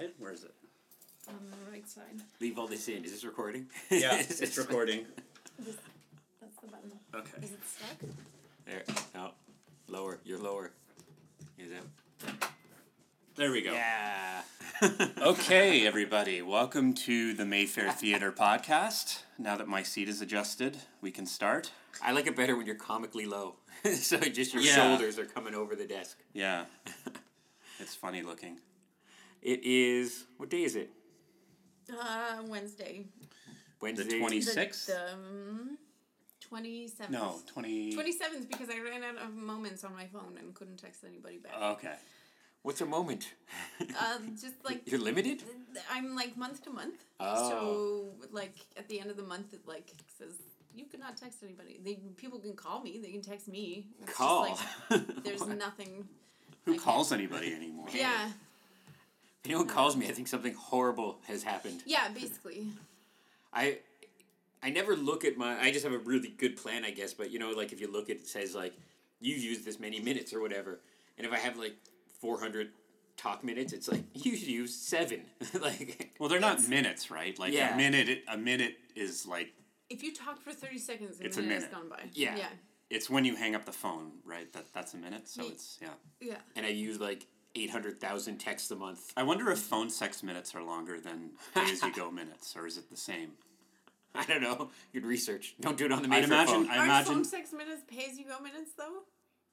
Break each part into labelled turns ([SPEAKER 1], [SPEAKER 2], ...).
[SPEAKER 1] side?
[SPEAKER 2] Where is it?
[SPEAKER 1] on the right side.
[SPEAKER 3] Leave all this in. Is this recording?
[SPEAKER 2] Yeah, it's recording.
[SPEAKER 1] This, that's the button.
[SPEAKER 2] Okay.
[SPEAKER 1] Is it stuck?
[SPEAKER 3] There. No. Lower. You're lower. Is that?
[SPEAKER 2] There we go.
[SPEAKER 3] Yeah.
[SPEAKER 2] Okay, everybody, welcome to the Mayfair Theater podcast. Now that my seat is adjusted, we can start.
[SPEAKER 3] I like it better when you're comically low. so just your
[SPEAKER 2] Yeah.
[SPEAKER 3] shoulders are coming over the desk.
[SPEAKER 2] Yeah. It's funny looking.
[SPEAKER 3] It is. What day is it?
[SPEAKER 1] Uh, Wednesday.
[SPEAKER 3] Wednesday.
[SPEAKER 2] The 20
[SPEAKER 1] The-
[SPEAKER 2] 26th?
[SPEAKER 1] The, um, 27th.
[SPEAKER 2] No, 20.
[SPEAKER 1] 27th because I ran out of moments on my phone and couldn't text anybody back.
[SPEAKER 2] Okay.
[SPEAKER 3] What's a moment?
[SPEAKER 1] uh, just like
[SPEAKER 3] You're limited.
[SPEAKER 1] I'm like month to month.
[SPEAKER 3] Oh.
[SPEAKER 1] So like at the end of the month, it like says you cannot text anybody. They people can call me. They can text me. It's just,
[SPEAKER 3] Call.
[SPEAKER 1] like, there's nothing.
[SPEAKER 2] Who
[SPEAKER 1] I can't-
[SPEAKER 2] calls anybody anymore?
[SPEAKER 1] Yeah.
[SPEAKER 3] If anyone calls me, I think something horrible has happened.
[SPEAKER 1] Yeah. Basically.
[SPEAKER 3] I I never look at my I just have a really good plan, I guess, but you know, like if you look at it says like you've used this many minutes or whatever. And if I have like four hundred talk minutes, it's like you should use seven. like
[SPEAKER 2] Well, they're not minutes, right? Like
[SPEAKER 3] Yeah.
[SPEAKER 2] a minute. A minute is like
[SPEAKER 1] If you talk for thirty seconds, a
[SPEAKER 2] It's a
[SPEAKER 1] minute has gone by.
[SPEAKER 3] Yeah.
[SPEAKER 1] Yeah.
[SPEAKER 2] it's when you hang up the phone, right? That that's a minute. So
[SPEAKER 1] Ye-
[SPEAKER 2] it's yeah.
[SPEAKER 1] Yeah.
[SPEAKER 3] and I use like eight hundred thousand texts a month.
[SPEAKER 2] I wonder if phone sex minutes are longer than pay as you go minutes, or is it the same?
[SPEAKER 3] I don't know. You'd research. Don't do it on the
[SPEAKER 2] I'd imagine-
[SPEAKER 3] phone.
[SPEAKER 2] I
[SPEAKER 1] Are
[SPEAKER 2] imagine-
[SPEAKER 1] phone sex minutes pay as you go minutes though?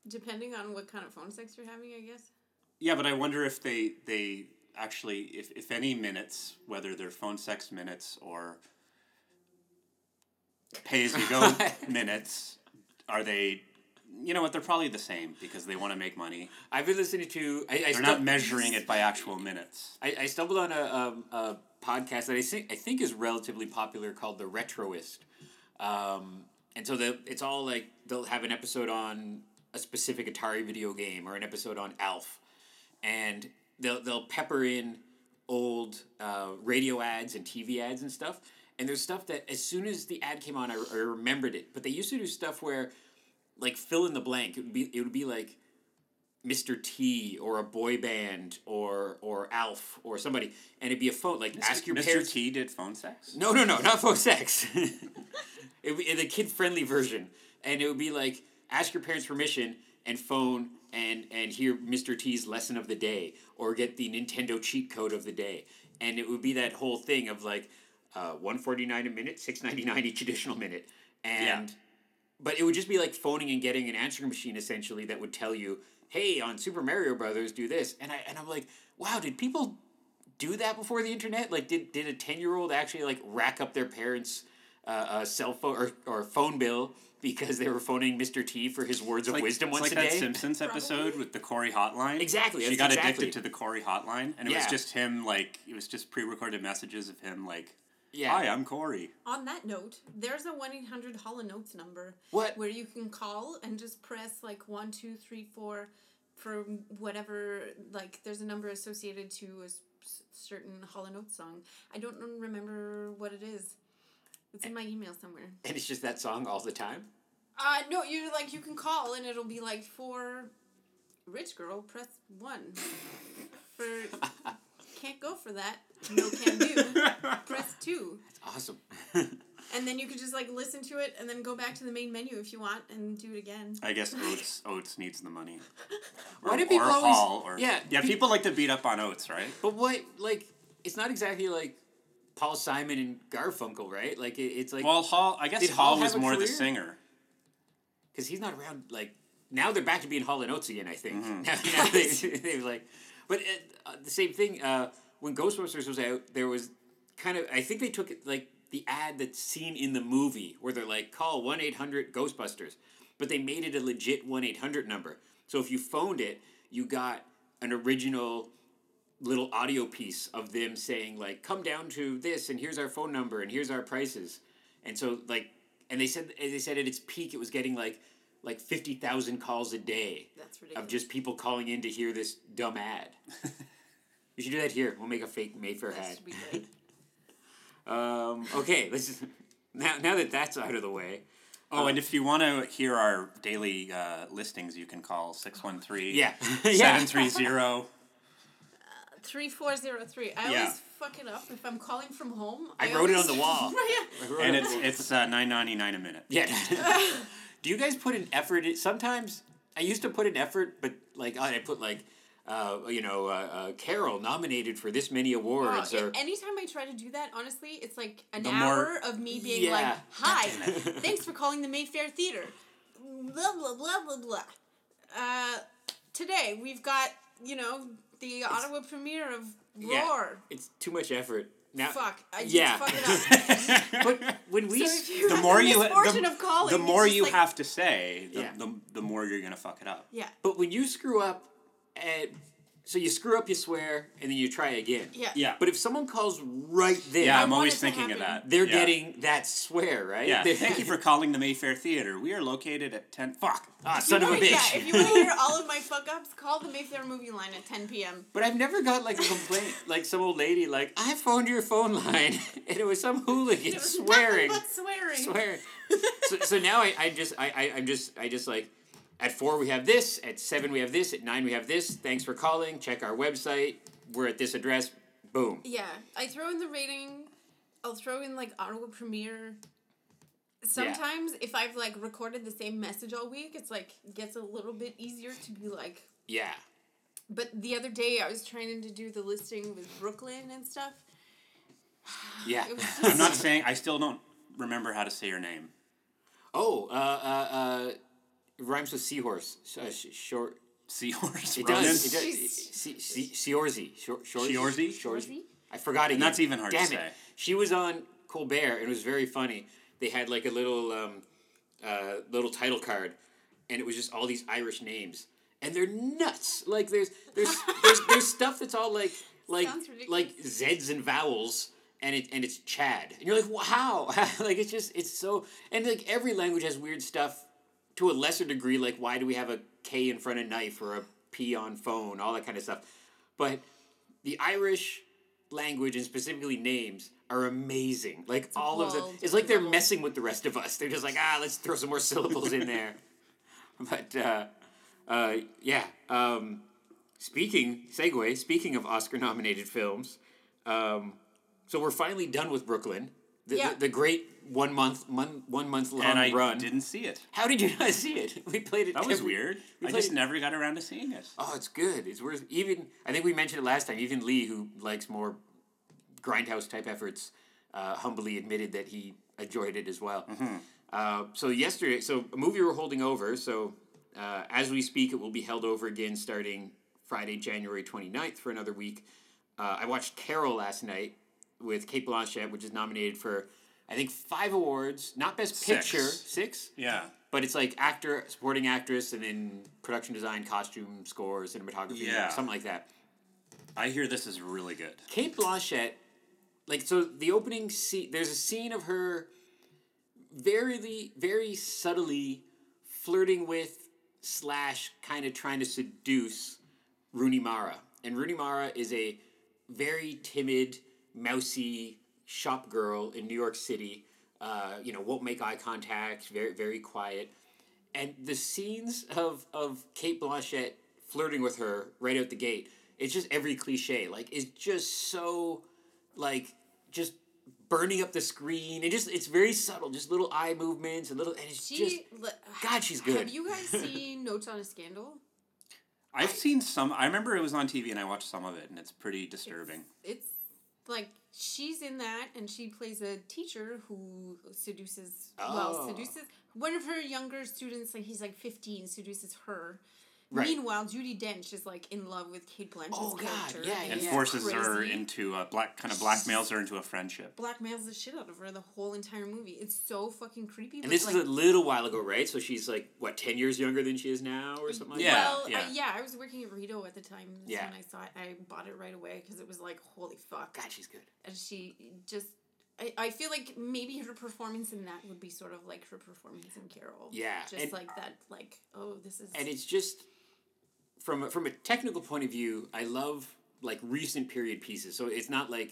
[SPEAKER 1] Depending on what kind of phone sex you're having, I guess.
[SPEAKER 2] Yeah, but I wonder if they they actually if, if any minutes, whether they're phone sex minutes or pay as you go minutes, are they you know what, they're probably the same because they want to make money.
[SPEAKER 3] I've been listening to. I, I
[SPEAKER 2] They're
[SPEAKER 3] stu-
[SPEAKER 2] not measuring it by actual minutes.
[SPEAKER 3] I, I stumbled on a, um, a podcast that I think I think is relatively popular called The Retroist, um, and so the, it's all like they'll have an episode on a specific Atari video game or an episode on Alf, and they'll they'll pepper in old uh, radio ads and TV ads and stuff. And there's stuff that as soon as the ad came on, I, I remembered it. But they used to do stuff where, like, fill in the blank. It would be it would be like Mr. T or a boy band or or Alf or somebody, and it'd be a phone like ask your
[SPEAKER 2] Mr.
[SPEAKER 3] parents.
[SPEAKER 2] T did phone sex?
[SPEAKER 3] No, no, no, not phone sex. it would be the kid friendly version, and it would be like ask your parents' permission and phone and and hear Mr. T's lesson of the day or get the Nintendo cheat code of the day, and it would be that whole thing of like uh, one forty nine a minute, six ninety nine each additional minute, and. But it would just be like phoning and getting an answering machine essentially that would tell you, "Hey, on Super Mario Brothers, do this." And I and I'm like, "Wow, did people do that before the internet? Like, did did a ten year old actually like rack up their parents' uh, uh, cell phone or, or phone bill because they were phoning Mr. T for his words of
[SPEAKER 2] Like,
[SPEAKER 3] wisdom once
[SPEAKER 2] like
[SPEAKER 3] a
[SPEAKER 2] that? Simpsons episode
[SPEAKER 1] Probably.
[SPEAKER 2] with the Corey hotline.
[SPEAKER 3] Exactly,
[SPEAKER 2] She got
[SPEAKER 3] exactly-
[SPEAKER 2] addicted to the Corey hotline, and it was just him. Like it was just pre-recorded messages of him. Like,
[SPEAKER 3] yeah.
[SPEAKER 2] "Hi, I'm Corey."
[SPEAKER 1] On that note, there's a one eight hundred Hall and Oates number
[SPEAKER 3] What?
[SPEAKER 1] where you can call and just press like one two three four for whatever like there's a number associated to a certain Hall and Oates song. I don't remember what it is. It's in my email somewhere.
[SPEAKER 3] And it's just that song all the time.
[SPEAKER 1] Uh no, you like you can call and it'll be like for rich girl press one. For can't go for that. No can do. press two.
[SPEAKER 3] That's Awesome.
[SPEAKER 1] And then you could just like listen to it and then go back to the main menu if you want and do it again.
[SPEAKER 2] I guess Oates Oates needs the money.
[SPEAKER 3] Why do people
[SPEAKER 2] or
[SPEAKER 3] always-
[SPEAKER 2] Hall or
[SPEAKER 3] Yeah,
[SPEAKER 2] yeah.
[SPEAKER 3] pe-
[SPEAKER 2] People like to beat up on Oates, right?
[SPEAKER 3] But what like it's not exactly like Paul Simon and Garfunkel, right? Like it, it's like
[SPEAKER 2] Well, Hall. I guess
[SPEAKER 3] Did
[SPEAKER 2] Hall
[SPEAKER 3] Hall
[SPEAKER 2] was
[SPEAKER 3] have a
[SPEAKER 2] more the singer.
[SPEAKER 3] because he's not around. Like now they're back to being Hall and Oates again. I think
[SPEAKER 2] Mm-hmm.
[SPEAKER 3] now, now they they like, but uh, uh, the same thing. Uh, when Ghostbusters was out, there was kind of I think they took it like the ad that's seen in the movie where they're like call one eight hundred Ghostbusters, but they made it a legit one eight hundred number. So if you phoned it, you got an original little audio piece of them saying like come down to this and here's our phone number and here's our prices and so like and they said as they said at its peak it was getting like like 50,000 calls a day
[SPEAKER 1] That's ridiculous.
[SPEAKER 3] of just people calling in to hear this dumb ad you should do that here we'll make a fake mayfair
[SPEAKER 1] that
[SPEAKER 3] ad
[SPEAKER 1] should be great.
[SPEAKER 3] um, okay let's just, now, now that that's out of the way
[SPEAKER 2] Oh, and if you want to hear our daily uh, listings, you can call 613
[SPEAKER 3] Yeah. yeah.
[SPEAKER 2] 730.
[SPEAKER 1] Three four zero three. I
[SPEAKER 2] Yeah.
[SPEAKER 1] always fuck it up if I'm calling from home.
[SPEAKER 3] I wrote it on the wall.
[SPEAKER 1] Right.
[SPEAKER 2] And it's it's uh, nine ninety nine a minute.
[SPEAKER 3] Yeah. Do you guys put an effort in? Sometimes I used to put an effort, but like I put like, uh, you know, uh, uh, Carol nominated for this many awards,
[SPEAKER 1] Oh,
[SPEAKER 3] or
[SPEAKER 1] anytime I try to do that, honestly, it's like an
[SPEAKER 2] The
[SPEAKER 1] hour
[SPEAKER 2] more-
[SPEAKER 1] of me being
[SPEAKER 3] Yeah.
[SPEAKER 1] like, "Hi, thanks for calling the Mayfair Theater." Blah blah blah blah blah. Uh, today we've got you know the Ottawa premiere of
[SPEAKER 3] Yeah.
[SPEAKER 1] Roar.
[SPEAKER 3] it's too much effort. Now,
[SPEAKER 1] Fuck, I just
[SPEAKER 3] yeah.
[SPEAKER 1] fuck it up.
[SPEAKER 3] but when we,
[SPEAKER 1] So
[SPEAKER 3] s-
[SPEAKER 1] if you
[SPEAKER 2] the more you
[SPEAKER 1] misfortune
[SPEAKER 2] the,
[SPEAKER 1] of calling,
[SPEAKER 2] the more you
[SPEAKER 1] like-
[SPEAKER 2] have to say, the,
[SPEAKER 3] Yeah.
[SPEAKER 2] the, the more you're gonna fuck it up.
[SPEAKER 1] Yeah,
[SPEAKER 3] but when you screw up, and so you screw up, you swear, and then you try again.
[SPEAKER 1] yeah,
[SPEAKER 2] Yeah.
[SPEAKER 3] But if someone calls right there,
[SPEAKER 2] Yeah,
[SPEAKER 1] I
[SPEAKER 2] I'm always thinking of that.
[SPEAKER 3] they're
[SPEAKER 2] Yeah.
[SPEAKER 3] getting that swear, right?
[SPEAKER 2] Yeah,
[SPEAKER 3] They're-
[SPEAKER 2] thank you for calling the Mayfair Theater. We are located at ten. Fuck.
[SPEAKER 3] ah,
[SPEAKER 1] If
[SPEAKER 3] son of a bitch.
[SPEAKER 1] Yeah, if you want to hear all of my fuck ups, call the Mayfair movie line at 10 p.m.
[SPEAKER 3] But I've never got like a complaint, like some old lady, like I phoned your phone line, and it was some hooligan
[SPEAKER 1] It was
[SPEAKER 3] swearing,
[SPEAKER 1] but swearing.
[SPEAKER 3] swearing. so, so now I, I just I, I I'm just I just like at four we have this, at seven we have this, at nine we have this. Thanks for calling. Check our website. We're at this address. Boom.
[SPEAKER 1] Yeah, I throw in the rating. I'll throw in like Ottawa premiere. Sometimes if I've like recorded the same message all week, it's like gets a little bit easier to be like.
[SPEAKER 3] Yeah.
[SPEAKER 1] But the other day I was trying to do the listing with Brooklyn and stuff.
[SPEAKER 3] Yeah.
[SPEAKER 1] It
[SPEAKER 2] I'm not saying I still don't remember how to say your name.
[SPEAKER 3] Oh, uh, uh, uh, it rhymes with seahorse. Uh, sh- short.
[SPEAKER 2] Seahorse.
[SPEAKER 3] It does. It does.
[SPEAKER 1] Jeez.
[SPEAKER 3] Se- se- Seorzy. Shor- Shorzy?
[SPEAKER 2] Shorzy?
[SPEAKER 3] Shorzy? I forgot it.
[SPEAKER 2] And that's even hard to
[SPEAKER 3] Damn
[SPEAKER 2] say.
[SPEAKER 3] She was on Colbert, and it was very funny. They had like a little, um, uh, little title card, and it was just all these Irish names, and they're nuts. Like there's there's there's, there's stuff that's all like like like Zeds and vowels. And it and it's Chad, and you're like, wow, how? like it's just it's so, and like every language has weird stuff to a lesser degree, like why do we have a K in front of knife or a P on phone, all that kind of stuff. But the Irish language and specifically names are amazing. Like all of them,
[SPEAKER 1] whole
[SPEAKER 3] it's like they're messing with the rest of us. They're just like, ah, let's throw some more syllables in there. But uh, uh, yeah. Um, speaking segue. Speaking of Oscar-nominated films, um, so we're finally done with Brooklyn. The,
[SPEAKER 1] Yeah.
[SPEAKER 3] the, the great one month mon, one month long
[SPEAKER 2] and I
[SPEAKER 3] run.
[SPEAKER 2] didn't see it.
[SPEAKER 3] How did you not see it? We played it.
[SPEAKER 2] That was
[SPEAKER 3] every-
[SPEAKER 2] weird.
[SPEAKER 3] we
[SPEAKER 2] I just
[SPEAKER 3] it-
[SPEAKER 2] never got around to seeing it.
[SPEAKER 3] Oh, it's good. It's worth even. I think we mentioned it last time. Even Lee, who likes more grindhouse type efforts, uh, humbly admitted that he enjoyed it as well. Uh, so yesterday, so a movie we're holding over. So uh, as we speak, it will be held over again starting Friday, January 29th for another week. Uh, I watched Carol last night with Cate Blanchett, which is nominated for I think five awards. Not Best
[SPEAKER 2] Six.
[SPEAKER 3] Picture, six.
[SPEAKER 2] Yeah.
[SPEAKER 3] But it's like actor, supporting actress, and then production design, costume, score, cinematography,
[SPEAKER 2] Yeah.
[SPEAKER 3] something like that.
[SPEAKER 2] I hear this is really good.
[SPEAKER 3] Cate Blanchett, like so, the opening scene. There's a scene of her very, very subtly flirting with slash kind of trying to seduce Rooney Mara, and Rooney Mara is a very timid, mousy shop girl in New York City. Uh, you know, won't make eye contact, very, very quiet. And the scenes of of Cate Blanchett flirting with her right out the gate, it's just every cliche. Like, it's just so, like, just burning up the screen. And just, it's very subtle, just little eye movements and little, and it's
[SPEAKER 1] She,
[SPEAKER 3] just,
[SPEAKER 1] li-
[SPEAKER 3] God, she's good.
[SPEAKER 1] Have you guys seen Notes on a Scandal?
[SPEAKER 2] I've seen some. I remember it was on TV and I watched some of it, and it's pretty disturbing.
[SPEAKER 1] It's like she's in that, and she plays a teacher who seduces. Well,
[SPEAKER 3] Oh.
[SPEAKER 1] seduces one of her younger students. Like he's like fifteen, seduces her.
[SPEAKER 3] Right.
[SPEAKER 1] Meanwhile, Judi Dench is like in love with Cate Blanchett's
[SPEAKER 3] Oh, God,
[SPEAKER 1] character,
[SPEAKER 3] yeah,
[SPEAKER 2] and
[SPEAKER 3] yeah.
[SPEAKER 2] forces her into a black kind of blackmails her into a friendship.
[SPEAKER 1] blackmails the shit out of her the whole entire movie. It's so fucking creepy.
[SPEAKER 3] and this
[SPEAKER 1] like,
[SPEAKER 3] is a little while ago, right? So she's like, what, 10 years younger than she is now or something like
[SPEAKER 2] Yeah,
[SPEAKER 3] that?
[SPEAKER 1] well,
[SPEAKER 2] yeah.
[SPEAKER 1] I, yeah, I was working at Rito at the time. so
[SPEAKER 3] Yeah.
[SPEAKER 1] when I saw it, I bought it right away because it was like, holy fuck.
[SPEAKER 3] God, she's good.
[SPEAKER 1] and she just I, I feel like maybe her performance in that would be sort of like her performance in Carol.
[SPEAKER 3] Yeah,
[SPEAKER 1] Just
[SPEAKER 3] and-
[SPEAKER 1] like that like, oh this is
[SPEAKER 3] and it's just from a, from a technical point of view i love like recent period pieces so it's not like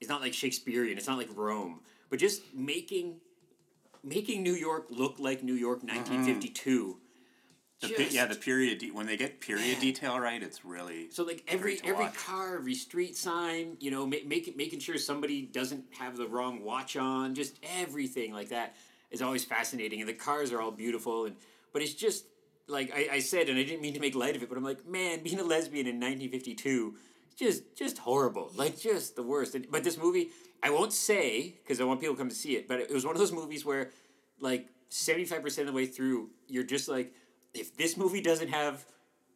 [SPEAKER 3] it's not like shakespearean it's not like rome but just making making New York look like New York mm-hmm. 1952.
[SPEAKER 2] The pe- yeah, the period de- when they get period
[SPEAKER 3] Yeah.
[SPEAKER 2] detail right, it's really
[SPEAKER 3] So like every every
[SPEAKER 2] watch.
[SPEAKER 3] car, every street sign, you know, ma- make, making sure somebody doesn't have the wrong watch on, just everything like that is always fascinating. And the cars are all beautiful, and but it's just like I, I said, and I didn't mean to make light of it, but I'm like, man, being a lesbian in 1952, just just horrible, like just the worst. And, but this movie, I won't say because I want people to come to see it, but it was one of those movies where, like, 75 percent of the way through, you're just like, if this movie doesn't have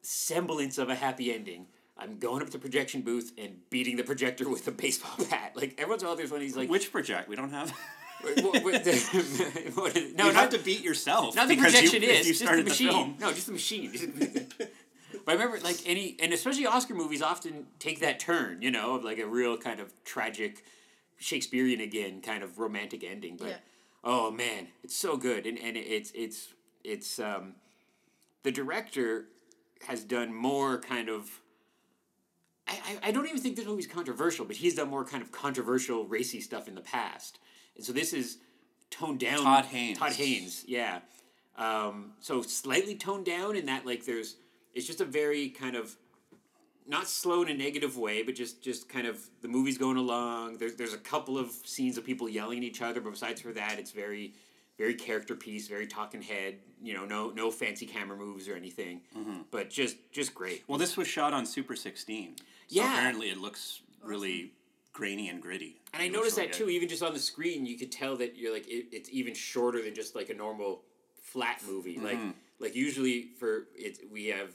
[SPEAKER 3] semblance of a happy ending. I'm going up to the projection booth and beating the projector with a baseball bat. Like everyone's all there's when he's like,
[SPEAKER 2] which project we don't have.
[SPEAKER 3] What, what, the, what is, no,
[SPEAKER 2] you
[SPEAKER 3] not
[SPEAKER 2] have to beat yourself.
[SPEAKER 3] not the projection
[SPEAKER 2] you,
[SPEAKER 3] is
[SPEAKER 2] you
[SPEAKER 3] just the
[SPEAKER 2] started the,
[SPEAKER 3] machine. no, just the machine. but I remember like any and especially Oscar movies often take that turn, you know, of like a real kind of tragic Shakespearean again kind of romantic ending. But
[SPEAKER 1] Yeah.
[SPEAKER 3] oh man, it's so good and and it's it's it's um the director has done more kind of I, I I don't even think this movie's controversial, but he's done more kind of controversial racy stuff in the past. And so this is toned down.
[SPEAKER 2] Todd Haynes.
[SPEAKER 3] Todd Haynes, yeah. Um, so slightly toned down in that like there's it's just a very kind of not slow in a negative way, but just just kind of the movie's going along. There's there's a couple of scenes of people yelling at each other, but besides for that, it's very very character piece, very talking head. You know, no no fancy camera moves or anything,
[SPEAKER 2] Mm-hmm.
[SPEAKER 3] but just just great.
[SPEAKER 2] Well, this was shot on Super 16. So
[SPEAKER 3] Yeah.
[SPEAKER 2] apparently it looks really grainy and gritty.
[SPEAKER 3] And I noticed that
[SPEAKER 2] good.
[SPEAKER 3] too, even just on the screen, you could tell that you're like it, it's even shorter than just like a normal flat movie. Mm-hmm. Like like usually for it, we have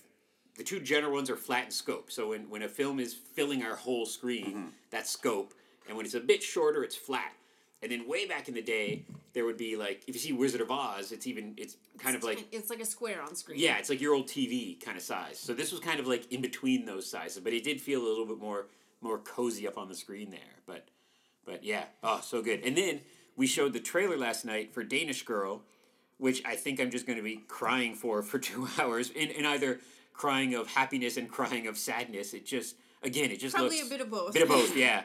[SPEAKER 3] the two general ones are flat in scope. So when when a film is filling our whole screen, mm-hmm. that's scope, and when it's a bit shorter, it's flat. And then way back in the day, there would be like if you see Wizard of Oz, it's even it's kind of like
[SPEAKER 1] it's like a square on screen.
[SPEAKER 3] yeah, it's like your old TV kind of size. So this was kind of like in between those sizes, but it did feel a little bit more more cozy up on the screen there. But but yeah, oh, so good. And then we showed the trailer last night for Danish Girl, which I think I'm just going to be crying for for two hours, in, in either crying of happiness and crying of sadness. It just again, it just
[SPEAKER 1] Probably
[SPEAKER 3] looks
[SPEAKER 1] a bit of both.
[SPEAKER 3] bit of both, yeah.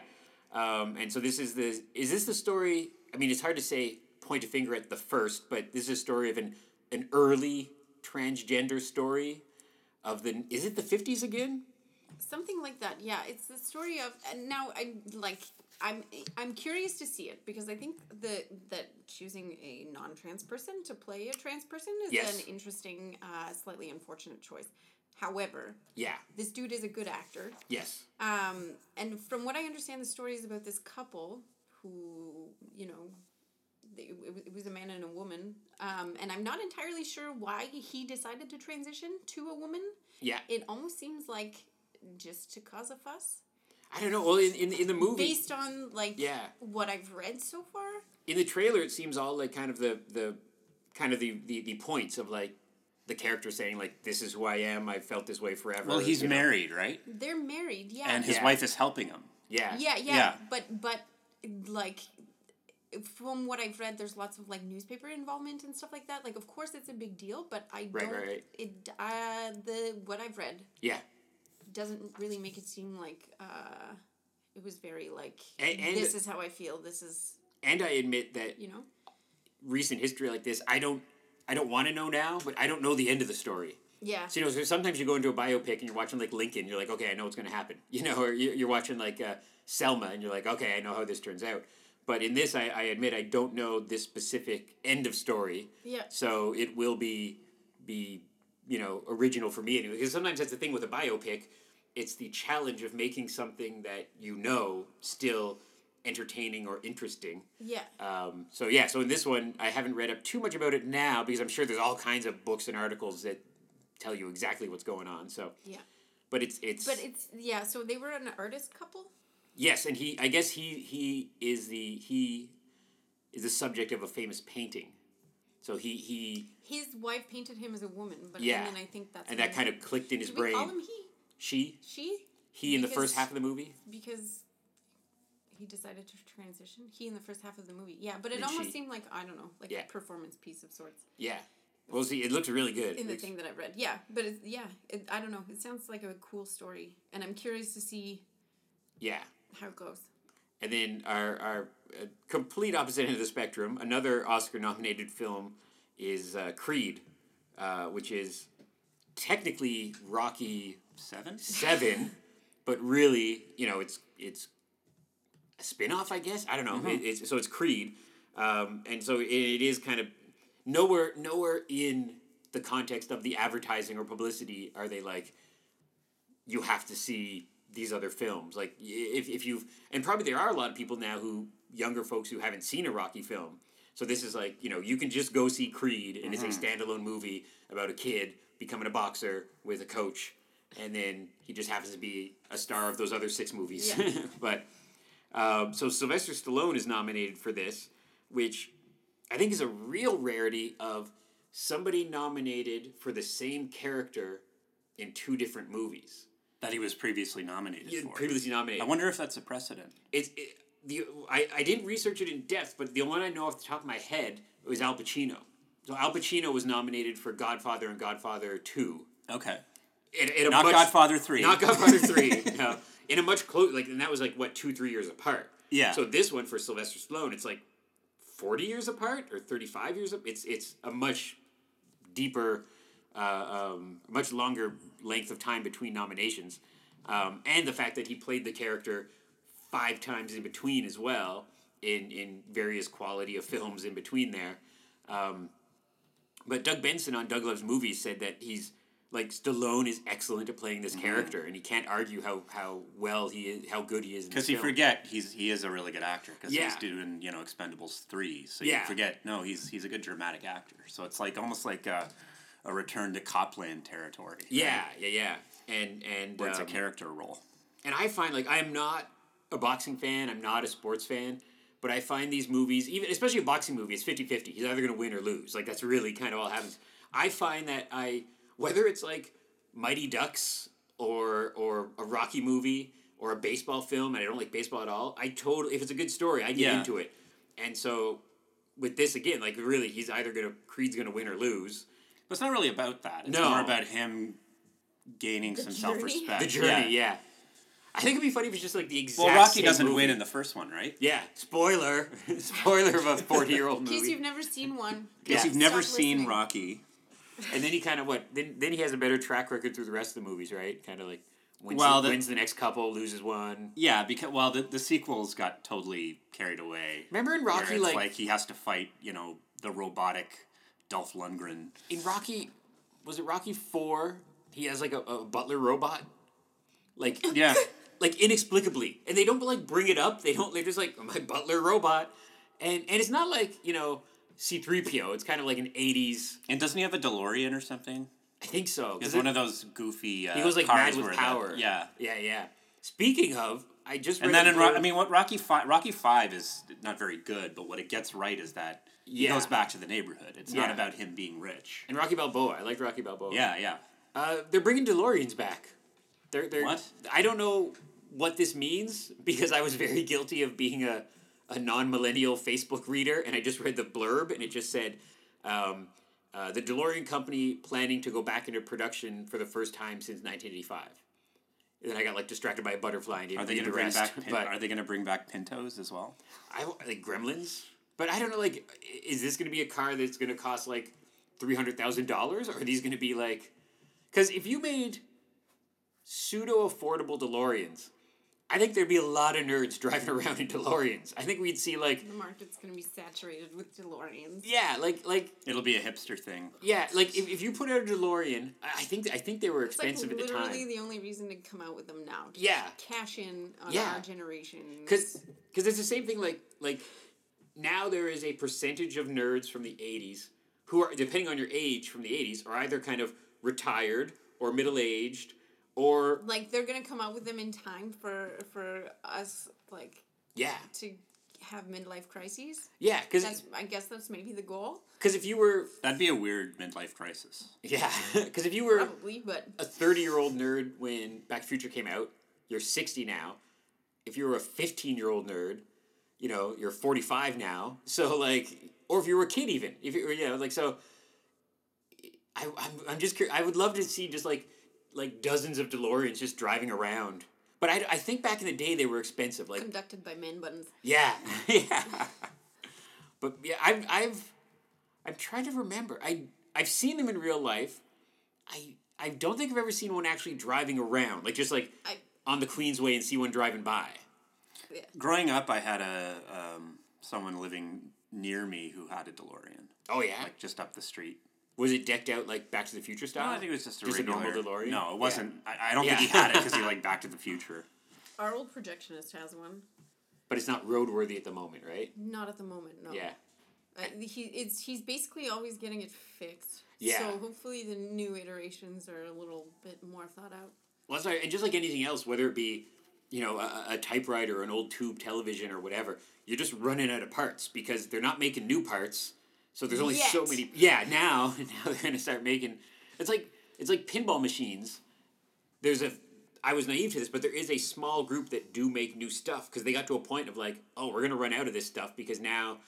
[SPEAKER 3] Um, and so this is the is this the story? I mean, it's hard to say point a finger at the first, but this is a story of an an early transgender story of the is it the fifties again?
[SPEAKER 1] Something like that. Yeah, it's the story of and now I'm like I'm I'm curious to see it because I think the that choosing a non-trans person to play a trans person is
[SPEAKER 3] Yes.
[SPEAKER 1] an interesting, uh, slightly unfortunate choice. However,
[SPEAKER 3] Yeah.
[SPEAKER 1] this dude is a good actor.
[SPEAKER 3] Yes.
[SPEAKER 1] Um, and from what I understand, the story is about this couple who, you know, it was a man and a woman. Um, and I'm not entirely sure why he decided to transition to a woman.
[SPEAKER 3] Yeah.
[SPEAKER 1] It almost seems like just to cause a fuss.
[SPEAKER 3] I don't know. Well, in in, in the movie,
[SPEAKER 1] Based on, like,
[SPEAKER 3] Yeah.
[SPEAKER 1] what I've read so far.
[SPEAKER 3] in the trailer, it seems all like kind of the the kind of the the, the points of like the character saying like this is who I am. I felt this way forever.
[SPEAKER 2] Well, he's
[SPEAKER 3] you know?
[SPEAKER 2] married, right?
[SPEAKER 1] They're married, yeah.
[SPEAKER 2] And his
[SPEAKER 3] Yeah.
[SPEAKER 2] wife is helping him.
[SPEAKER 3] Yeah.
[SPEAKER 1] yeah, yeah,
[SPEAKER 2] Yeah.
[SPEAKER 1] But, but, like, from what I've read, there's lots of like newspaper involvement and stuff like that. Like, of course, it's a big deal, but I
[SPEAKER 3] Right,
[SPEAKER 1] don't.
[SPEAKER 3] right, right.
[SPEAKER 1] It uh the what I've read
[SPEAKER 3] Yeah.
[SPEAKER 1] Doesn't really make it seem like uh it was very like
[SPEAKER 3] And- and-
[SPEAKER 1] this is how I feel. This is
[SPEAKER 3] And I admit that
[SPEAKER 1] you know
[SPEAKER 3] recent history like this, I don't I don't want to know now, but I don't know the end of the story.
[SPEAKER 1] yeah
[SPEAKER 3] So you know, so sometimes you go into a biopic and you're watching like Lincoln, you're like, okay, I know what's going to happen. You know, or you- you're watching like uh, Selma, and you're like, okay, I know how this turns out. But in this, I, I admit I don't know this specific end of story.
[SPEAKER 1] yeah
[SPEAKER 3] So it will be be you know original for me anyway. Because sometimes that's the thing with a biopic, it's the challenge of making something that you know still entertaining or interesting.
[SPEAKER 1] yeah
[SPEAKER 3] Um, so yeah, so in this one, I haven't read up too much about it now because I'm sure there's all kinds of books and articles that tell you exactly what's going on. So,
[SPEAKER 1] yeah.
[SPEAKER 3] but it's it's
[SPEAKER 1] But it's yeah. So they were an artist couple.
[SPEAKER 3] yes, and he I guess he he is the he is the subject of a famous painting. So he he
[SPEAKER 1] His wife painted him as a woman, but
[SPEAKER 3] Yeah.
[SPEAKER 1] and I think that's
[SPEAKER 3] and that kind of clicked in his brain.
[SPEAKER 1] call him he?
[SPEAKER 3] She
[SPEAKER 1] She?
[SPEAKER 3] he in the first half of the movie.
[SPEAKER 1] Because he decided to transition. He in the first half of the movie. Yeah, but it
[SPEAKER 3] And
[SPEAKER 1] almost
[SPEAKER 3] she-
[SPEAKER 1] seemed like I don't know, like
[SPEAKER 3] Yeah.
[SPEAKER 1] a performance piece of sorts
[SPEAKER 3] Yeah. Well, see, it looks really good.
[SPEAKER 1] in the
[SPEAKER 3] It's-
[SPEAKER 1] thing that I've read. Yeah, but it, yeah, it, I don't know. It sounds like a cool story, and I'm curious to see
[SPEAKER 3] Yeah.
[SPEAKER 1] how it goes.
[SPEAKER 3] and then our our uh, complete opposite end of the spectrum, another Oscar nominated film is uh, Creed, uh, which is technically Rocky
[SPEAKER 2] Seven?
[SPEAKER 3] Seven, but really, you know, it's it's a spin-off, I guess. I don't know. It, it's, so it's Creed, um, and so it, it is kind of nowhere nowhere in the context of the advertising or publicity are they like you have to see these other films like if, if you've and probably there are a lot of people now who younger folks who haven't seen a rocky film so this is like you know you can just go see creed and it's a standalone movie about a kid becoming a boxer with a coach and then he just happens to be a star of those other six movies
[SPEAKER 1] Yeah.
[SPEAKER 3] but um, so sylvester stallone is nominated for this which i think is a real rarity of somebody nominated for the same character in two different movies
[SPEAKER 2] That he was previously nominated
[SPEAKER 3] Yeah,
[SPEAKER 2] for.
[SPEAKER 3] previously nominated
[SPEAKER 2] I wonder if that's a precedent.
[SPEAKER 3] it's it, the I, I didn't research it in depth, but the one I know off the top of my head was Al Pacino. So Al Pacino was nominated for Godfather and Godfather Two.
[SPEAKER 2] Okay.
[SPEAKER 3] In, in a
[SPEAKER 2] Not
[SPEAKER 3] much-
[SPEAKER 2] Godfather 3.
[SPEAKER 3] Not Godfather Three. no, in a much close like, and that was like what two three years apart.
[SPEAKER 2] Yeah.
[SPEAKER 3] So this one for Sylvester Stallone, it's like forty years apart or thirty five years. Apart. It's it's a much deeper, uh, um, much longer length of time between nominations, um, and the fact that he played the character five times in between as well in in various quality of films in between there. Um, but Doug Benson on Doug Loves Movies said that he's like Stallone is excellent at playing this
[SPEAKER 2] Mm-hmm.
[SPEAKER 3] character, and he can't argue how how well he is, how good he is.
[SPEAKER 2] Because you forget he's he is a really good actor because
[SPEAKER 3] Yeah.
[SPEAKER 2] he's doing you know Expendables three, so
[SPEAKER 3] Yeah.
[SPEAKER 2] you forget no he's he's a good dramatic actor. So it's like almost like a, a return to Copland territory. right?
[SPEAKER 3] Yeah, yeah, yeah, and and
[SPEAKER 2] where it's a
[SPEAKER 3] um,
[SPEAKER 2] character role.
[SPEAKER 3] and I find like I'm not a boxing fan, I'm not a sports fan, but I find these movies, even especially a boxing movie, it's 50-50. He's either gonna win or lose. Like that's really kind of all happens. I find that I whether it's like Mighty Ducks or or a Rocky movie or a baseball film, and I don't like baseball at all, I totally if it's a good story, I get
[SPEAKER 2] Yeah.
[SPEAKER 3] into it. And so with this again, like really he's either gonna Creed's gonna win or lose.
[SPEAKER 2] But it's not really about that. It's
[SPEAKER 3] No.
[SPEAKER 2] more about him gaining
[SPEAKER 1] The
[SPEAKER 2] some
[SPEAKER 1] journey?
[SPEAKER 2] self respect.
[SPEAKER 3] The journey, yeah. I think it'd be funny if it's just like the exact
[SPEAKER 2] Well, Rocky
[SPEAKER 3] same
[SPEAKER 2] doesn't
[SPEAKER 3] movie.
[SPEAKER 2] win in the first one, right?
[SPEAKER 3] Yeah, spoiler. spoiler of a 40 year old movie.
[SPEAKER 1] In case you've never seen one.
[SPEAKER 2] case
[SPEAKER 3] Yeah.
[SPEAKER 2] you've never
[SPEAKER 1] Stop
[SPEAKER 2] seen
[SPEAKER 1] listening.
[SPEAKER 2] Rocky.
[SPEAKER 3] And then he kind of what? Then then he has a better track record through the rest of the movies, right? Kind of like wins,
[SPEAKER 2] Well,
[SPEAKER 3] the,
[SPEAKER 2] the-
[SPEAKER 3] wins the next couple, loses one.
[SPEAKER 2] Yeah, because well, the, the sequels got totally carried away.
[SPEAKER 3] Remember in
[SPEAKER 2] where
[SPEAKER 3] Rocky,
[SPEAKER 2] it's
[SPEAKER 3] like,
[SPEAKER 2] like he has to fight, you know, the robotic Dolph Lundgren.
[SPEAKER 3] in Rocky, was it Rocky Four? He has like a, a butler robot, like
[SPEAKER 2] Yeah.
[SPEAKER 3] like inexplicably, and they don't like bring it up. They don't. They're just like my butler robot, and and it's not like you know C three PO. It's kind of like an eighties.
[SPEAKER 2] and doesn't he have a DeLorean or something?
[SPEAKER 3] I think so.
[SPEAKER 2] It's one of those goofy. Uh,
[SPEAKER 3] He goes like
[SPEAKER 2] cars
[SPEAKER 3] mad with power.
[SPEAKER 2] yeah.
[SPEAKER 3] yeah, yeah. Speaking of, I just
[SPEAKER 2] And then in Ro- I mean, what Rocky Five Rocky Five is not very good, but what it gets right is that he
[SPEAKER 3] Yeah.
[SPEAKER 2] goes back to the neighborhood. It's
[SPEAKER 3] Yeah.
[SPEAKER 2] not about him being rich.
[SPEAKER 3] and Rocky Balboa. I liked Rocky Balboa.
[SPEAKER 2] Yeah, yeah.
[SPEAKER 3] Uh, they're bringing DeLoreans back. They're, they're,
[SPEAKER 2] What?
[SPEAKER 3] I don't know what this means because I was very guilty of being a, a non millennial Facebook reader and I just read the blurb and it just said um, uh, the DeLorean company planning to go back into production for the first time since 1985. And then I got like distracted by a butterfly and didn't
[SPEAKER 2] Are they going to
[SPEAKER 3] the
[SPEAKER 2] bring
[SPEAKER 3] rest.
[SPEAKER 2] back? Pin-
[SPEAKER 3] but
[SPEAKER 2] are they going to bring back Pintos as well?
[SPEAKER 3] I like Gremlins, but I don't know. Like, is this going to be a car that's going to cost like three hundred thousand dollars, or are these going to be like? Because if you made pseudo affordable DeLoreans, I think there'd be a lot of nerds driving around in DeLoreans. I think we'd see like,
[SPEAKER 1] The market's gonna be saturated with DeLoreans.
[SPEAKER 3] yeah, like like
[SPEAKER 2] It'll be a hipster thing.
[SPEAKER 3] yeah, like if, if you put out a DeLorean, I I think I think they were
[SPEAKER 1] It's like
[SPEAKER 3] expensive at the time.
[SPEAKER 1] literally
[SPEAKER 3] time.
[SPEAKER 1] the only reason to come out with them now. To
[SPEAKER 3] Yeah.
[SPEAKER 1] Cash in on
[SPEAKER 3] Yeah.
[SPEAKER 1] our generation.
[SPEAKER 3] because because it's the same thing like like now there is a percentage of nerds from the 80s who are depending on your age from the 80s are either kind of retired or middle-aged or
[SPEAKER 1] like they're gonna come out with them in time for for us like
[SPEAKER 3] yeah
[SPEAKER 1] to have midlife crises.
[SPEAKER 3] yeah because
[SPEAKER 1] I guess that's maybe the goal.
[SPEAKER 3] Because if you were
[SPEAKER 2] That'd be a weird midlife crisis.
[SPEAKER 3] yeah because if you were
[SPEAKER 1] Probably, but
[SPEAKER 3] a 30 year old nerd when Back to the Future came out, you're 60 now. If you were a 15 year old nerd, you know, you're 45 now. So, like, or if you were a kid, even. If you were, you know, like, so I, I'm, I'm just curious. I would love to see just like, like dozens of DeLoreans just driving around But I, I think back in the day they were expensive. Like
[SPEAKER 1] Conducted by man buttons.
[SPEAKER 3] yeah, yeah. But yeah, I've I've I'm trying to remember. I I've seen them in real life. I I don't think I've ever seen one actually driving around, like just like
[SPEAKER 1] I
[SPEAKER 3] on the Queensway and see one driving by.
[SPEAKER 2] Growing up, I had a um, someone living near me who had a DeLorean,
[SPEAKER 3] Oh yeah,
[SPEAKER 2] like just up the street.
[SPEAKER 3] Was it decked out like Back to the Future style?
[SPEAKER 2] No,
[SPEAKER 3] style?
[SPEAKER 2] I think it was just a
[SPEAKER 3] Just a
[SPEAKER 2] regular.
[SPEAKER 3] normal DeLorean?
[SPEAKER 2] No, it wasn't. I, I don't
[SPEAKER 3] Yeah.
[SPEAKER 2] think he had it because he like Back to the Future.
[SPEAKER 1] our old projectionist has one.
[SPEAKER 3] but it's not roadworthy at the moment, right?
[SPEAKER 1] Not at the moment, no.
[SPEAKER 3] Yeah.
[SPEAKER 1] Uh, he it's he's basically always getting it fixed.
[SPEAKER 3] Yeah.
[SPEAKER 1] So hopefully the new iterations are a little bit more thought out.
[SPEAKER 3] Well, that's right. And just like anything else, whether it be, you know, a, a typewriter or an old tube television or whatever, you're just running out of parts because they're not making new parts. So there's only so many. Yeah, now now they're gonna start making. It's like it's like pinball machines. There's a. I was naive to this, but there is a small group that do make new stuff because they got to a point of like, oh, we're gonna run out of this stuff because now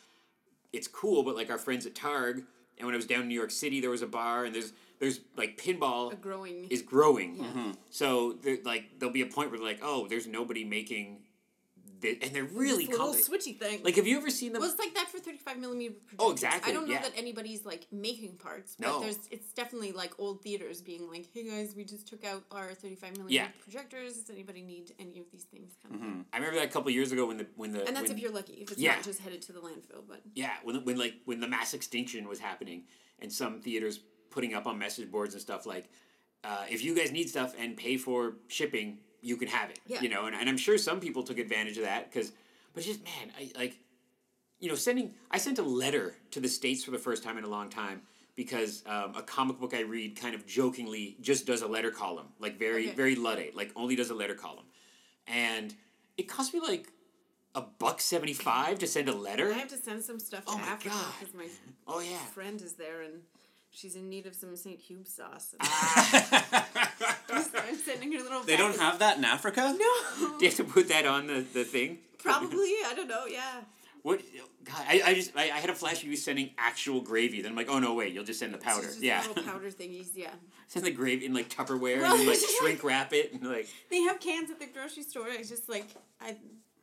[SPEAKER 3] it's cool. But like our friends at Targ, and when I was down in New York City, there was a bar and there's there's like pinball
[SPEAKER 1] A growing
[SPEAKER 3] is growing.
[SPEAKER 1] Yeah. Mm-hmm.
[SPEAKER 3] So there, like there'll be a point where like, oh, there's nobody making, thi- and they're really
[SPEAKER 1] this little
[SPEAKER 3] compli-
[SPEAKER 1] switchy thing.
[SPEAKER 3] Like, have you ever seen them?
[SPEAKER 1] well, it's like that for thirty five millimeter projectors.
[SPEAKER 3] Oh, exactly,
[SPEAKER 1] I don't know
[SPEAKER 3] yeah.
[SPEAKER 1] that anybody's like making parts, but
[SPEAKER 3] No.
[SPEAKER 1] there's it's definitely like old theaters being like, "Hey guys, we just took out our thirty five millimeter
[SPEAKER 3] Yeah.
[SPEAKER 1] projectors. Does anybody need any of these things?" Kind
[SPEAKER 2] Mm-hmm.
[SPEAKER 3] I remember that a couple years ago when the when the
[SPEAKER 1] And that's
[SPEAKER 3] when,
[SPEAKER 1] if you're lucky. If it's
[SPEAKER 3] Yeah.
[SPEAKER 1] not just headed to the landfill, but
[SPEAKER 3] yeah when when like when the mass extinction was happening and some theaters putting up on message boards and stuff like, uh, if you guys need stuff and pay for shipping, you can have it.
[SPEAKER 1] Yeah.
[SPEAKER 3] You know, and, and I'm sure some people took advantage of that because, but just man, I like, you know, sending. I sent a letter to the states for the first time in a long time because um, a comic book I read kind of jokingly just does a letter column, like very
[SPEAKER 1] Okay.
[SPEAKER 3] very luddite, like only does a letter column, and it cost me like a buck seventy five to send a letter.
[SPEAKER 1] I have to send some stuff to
[SPEAKER 3] Oh my
[SPEAKER 1] Africa because my
[SPEAKER 3] Oh yeah.
[SPEAKER 1] friend is there and she's in need of some St. Hugh sauce. I'm sending her little.
[SPEAKER 2] They don't have that in Africa.
[SPEAKER 1] No.
[SPEAKER 3] Do you have to put that on the, the thing?
[SPEAKER 1] Probably. I don't know. Yeah.
[SPEAKER 3] What? God, I, I just I, I had a flash of you sending actual gravy. Then I'm like, oh no, wait, you'll just send the powder.
[SPEAKER 1] Just
[SPEAKER 3] Yeah,
[SPEAKER 1] Little powder thingies. Yeah.
[SPEAKER 3] send the gravy in like Tupperware and like shrink wrap it and like.
[SPEAKER 1] They have cans at the grocery store. I just like I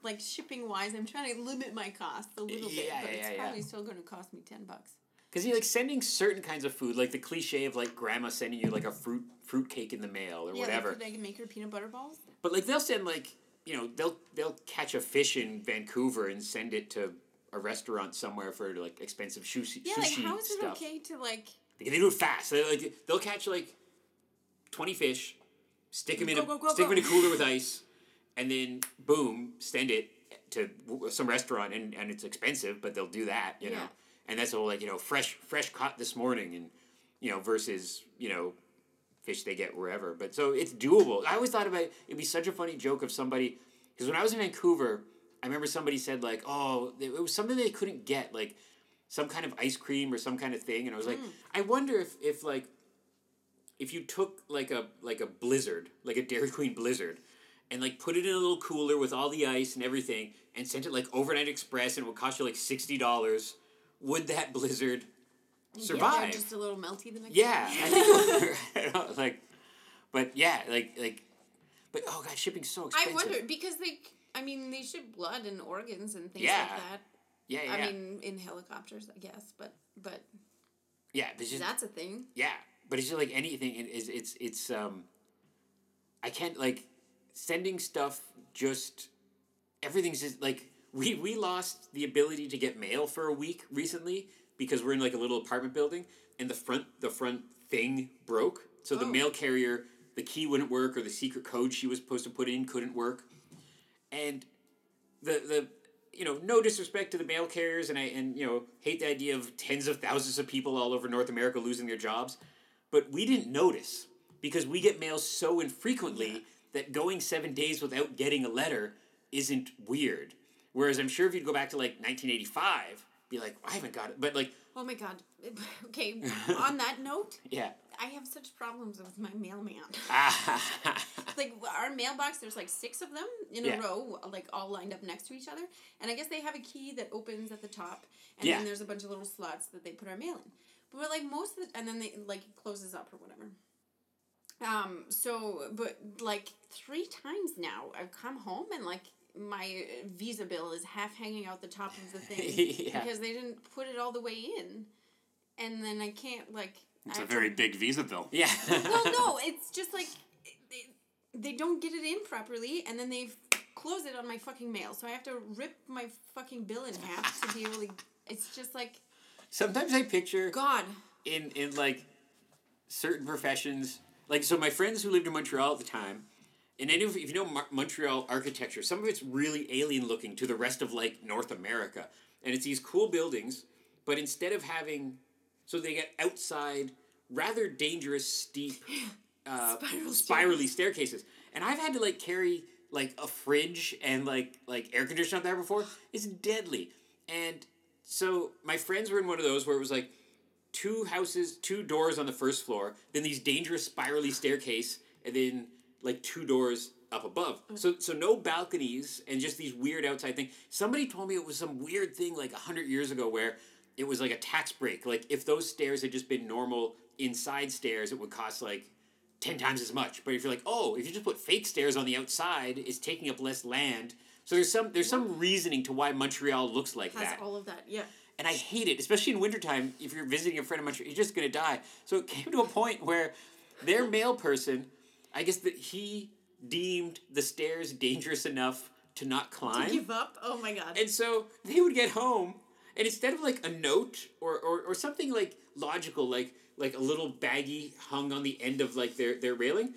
[SPEAKER 1] like shipping wise. I'm trying to limit my cost a little bit, but
[SPEAKER 3] yeah,
[SPEAKER 1] it's
[SPEAKER 3] yeah.
[SPEAKER 1] probably still going to cost me ten bucks.
[SPEAKER 3] Because you like sending certain kinds of food, like the cliche of like grandma sending you like a fruit fruit cake in the mail or
[SPEAKER 1] Yeah.
[SPEAKER 3] whatever.
[SPEAKER 1] Like, could I make her peanut butter balls?
[SPEAKER 3] But like they'll send like you know they'll they'll catch a fish in Vancouver and send it to a restaurant somewhere for like expensive sushi
[SPEAKER 1] Yeah. Like
[SPEAKER 3] sushi
[SPEAKER 1] how is it
[SPEAKER 3] stuff.
[SPEAKER 1] okay to like?
[SPEAKER 3] They, they do it fast. They like they'll catch like twenty fish, stick them in
[SPEAKER 1] Go,
[SPEAKER 3] a
[SPEAKER 1] go, go,
[SPEAKER 3] stick 'em
[SPEAKER 1] go.
[SPEAKER 3] in a cooler with ice, and then boom, send it to some restaurant and, and it's expensive, but they'll do that, you know. And that's all like you know fresh fresh caught this morning, and you know versus you know fish they get wherever. But so it's doable. I always thought about it, it'd be such a funny joke of somebody because when I was in Vancouver, I remember somebody said like, oh, it was something they couldn't get like some kind of ice cream or some kind of thing, and I was like, mm. I wonder if if like if you took like a like a blizzard, like a Dairy Queen blizzard, and like put it in a little cooler with all the ice and everything, and sent it like overnight express, and it would cost you like sixty dollars. Would that blizzard survive?
[SPEAKER 1] just a little melty the next
[SPEAKER 3] Yeah,
[SPEAKER 1] day?
[SPEAKER 3] I think I like, but yeah, like like, but oh god, shipping's so expensive.
[SPEAKER 1] I wonder because they. I mean, they ship blood and organs and things
[SPEAKER 3] Yeah.
[SPEAKER 1] like that.
[SPEAKER 3] Yeah, yeah,
[SPEAKER 1] I
[SPEAKER 3] yeah.
[SPEAKER 1] mean, in helicopters, I guess, but but
[SPEAKER 3] yeah. There's just
[SPEAKER 1] that's a thing.
[SPEAKER 3] yeah, but it's just like anything. It is it's it's um. I can't like sending stuff. Just everything's just like we we lost the ability to get mail for a week recently because we're in like a little apartment building and the front the front thing broke. So the
[SPEAKER 1] Oh.
[SPEAKER 3] mail carrier, the key wouldn't work or the secret code she was supposed to put in couldn't work. And the the you know, no disrespect to the mail carriers and I and you know, hate the idea of tens of thousands of people all over North America losing their jobs, but we didn't notice because we get mail so infrequently that going 7 days without getting a letter isn't weird. Whereas I'm sure if you'd go back to like 1985, be like, I haven't got it. But like,
[SPEAKER 1] Oh my god. Okay. on that note,
[SPEAKER 3] yeah.
[SPEAKER 1] I have such problems with my mailman. Like our mailbox, there's like six of them in
[SPEAKER 3] Yeah.
[SPEAKER 1] a row, like all lined up next to each other. And I guess they have a key that opens at the top, and
[SPEAKER 3] Yeah.
[SPEAKER 1] then there's a bunch of little slots that they put our mail in. But we're like most of the, and then they like it closes up or whatever. Um, so, but like three times now, I've come home and like my visa bill is half hanging out the top of the thing
[SPEAKER 3] Yeah.
[SPEAKER 1] because they didn't put it all the way in, and then I can't like.
[SPEAKER 2] It's
[SPEAKER 1] I
[SPEAKER 2] a
[SPEAKER 1] have to-
[SPEAKER 2] very big visa bill.
[SPEAKER 3] Yeah.
[SPEAKER 1] well, no, it's just like they, they don't get it in properly, and then they close it on my fucking mail, so I have to rip my fucking bill in half to be able to. It's just like
[SPEAKER 3] Sometimes I picture
[SPEAKER 1] God.
[SPEAKER 3] in in like certain professions. Like so, my friends who lived in Montreal at the time, and any of, if you know Mar- Montreal architecture, some of it's really alien looking to the rest of like North America, and it's these cool buildings, but instead of having, so they get outside rather dangerous steep, uh,
[SPEAKER 1] Spiral
[SPEAKER 3] spirally staircases, and I've had to like carry like a fridge and like like air conditioner up there before. It's deadly, and so my friends were in one of those where it was like two houses, two doors on the first floor, then these dangerous spirally staircase, and then like two doors up above. Mm. So so no balconies and just these weird outside things. Somebody told me it was some weird thing like a hundred years ago where it was like a tax break. Like if those stairs had just been normal inside stairs, it would cost like ten times as much. But if you're like, oh, if you just put fake stairs on the outside, it's taking up less land. So there's some there's some reasoning to why Montreal looks like
[SPEAKER 1] Has
[SPEAKER 3] that
[SPEAKER 1] all of that, yeah.
[SPEAKER 3] and I hate it, especially in wintertime. If you're visiting a friend in Montreal, you're just gonna die. So it came to a point where their mail person, I guess that he deemed the stairs dangerous enough to not climb, To
[SPEAKER 1] Give up? Oh my god.
[SPEAKER 3] and so they would get home, and instead of like a note or, or, or something like logical, like like a little baggie hung on the end of like their their railing,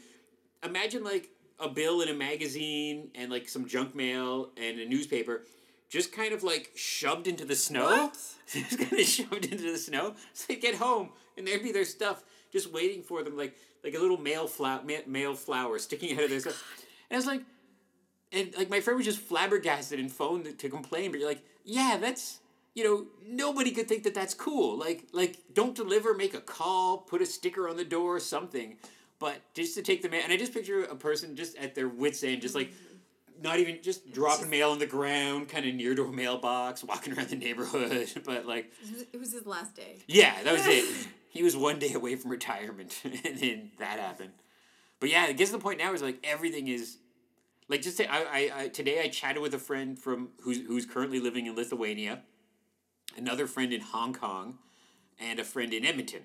[SPEAKER 3] imagine like a bill in a magazine and like some junk mail and a newspaper just kind of like shoved into the snow.
[SPEAKER 1] What?
[SPEAKER 3] just kind of shoved into the snow. So they'd get home and there'd be their stuff just waiting for them, like like a little male flower, male flower sticking out of their oh stuff. And I was like, and like my friend was just flabbergasted and phoned to, to complain. But you're like, yeah, that's you know nobody could think that that's cool. Like like don't deliver, make a call, put a sticker on the door, something. But just to take the mail, and I just picture a person just at their wits end, just like mm-hmm. not even just dropping mail on the ground, kind of near to a mailbox, walking around the neighborhood. But like,
[SPEAKER 1] It was his last day.
[SPEAKER 3] yeah, that was it. He was one day away from retirement, and then that happened. But yeah, it gets to the point now is like everything is, like just say I, I, I today I chatted with a friend from who's who's currently living in Lithuania, another friend in Hong Kong, and a friend in Edmonton.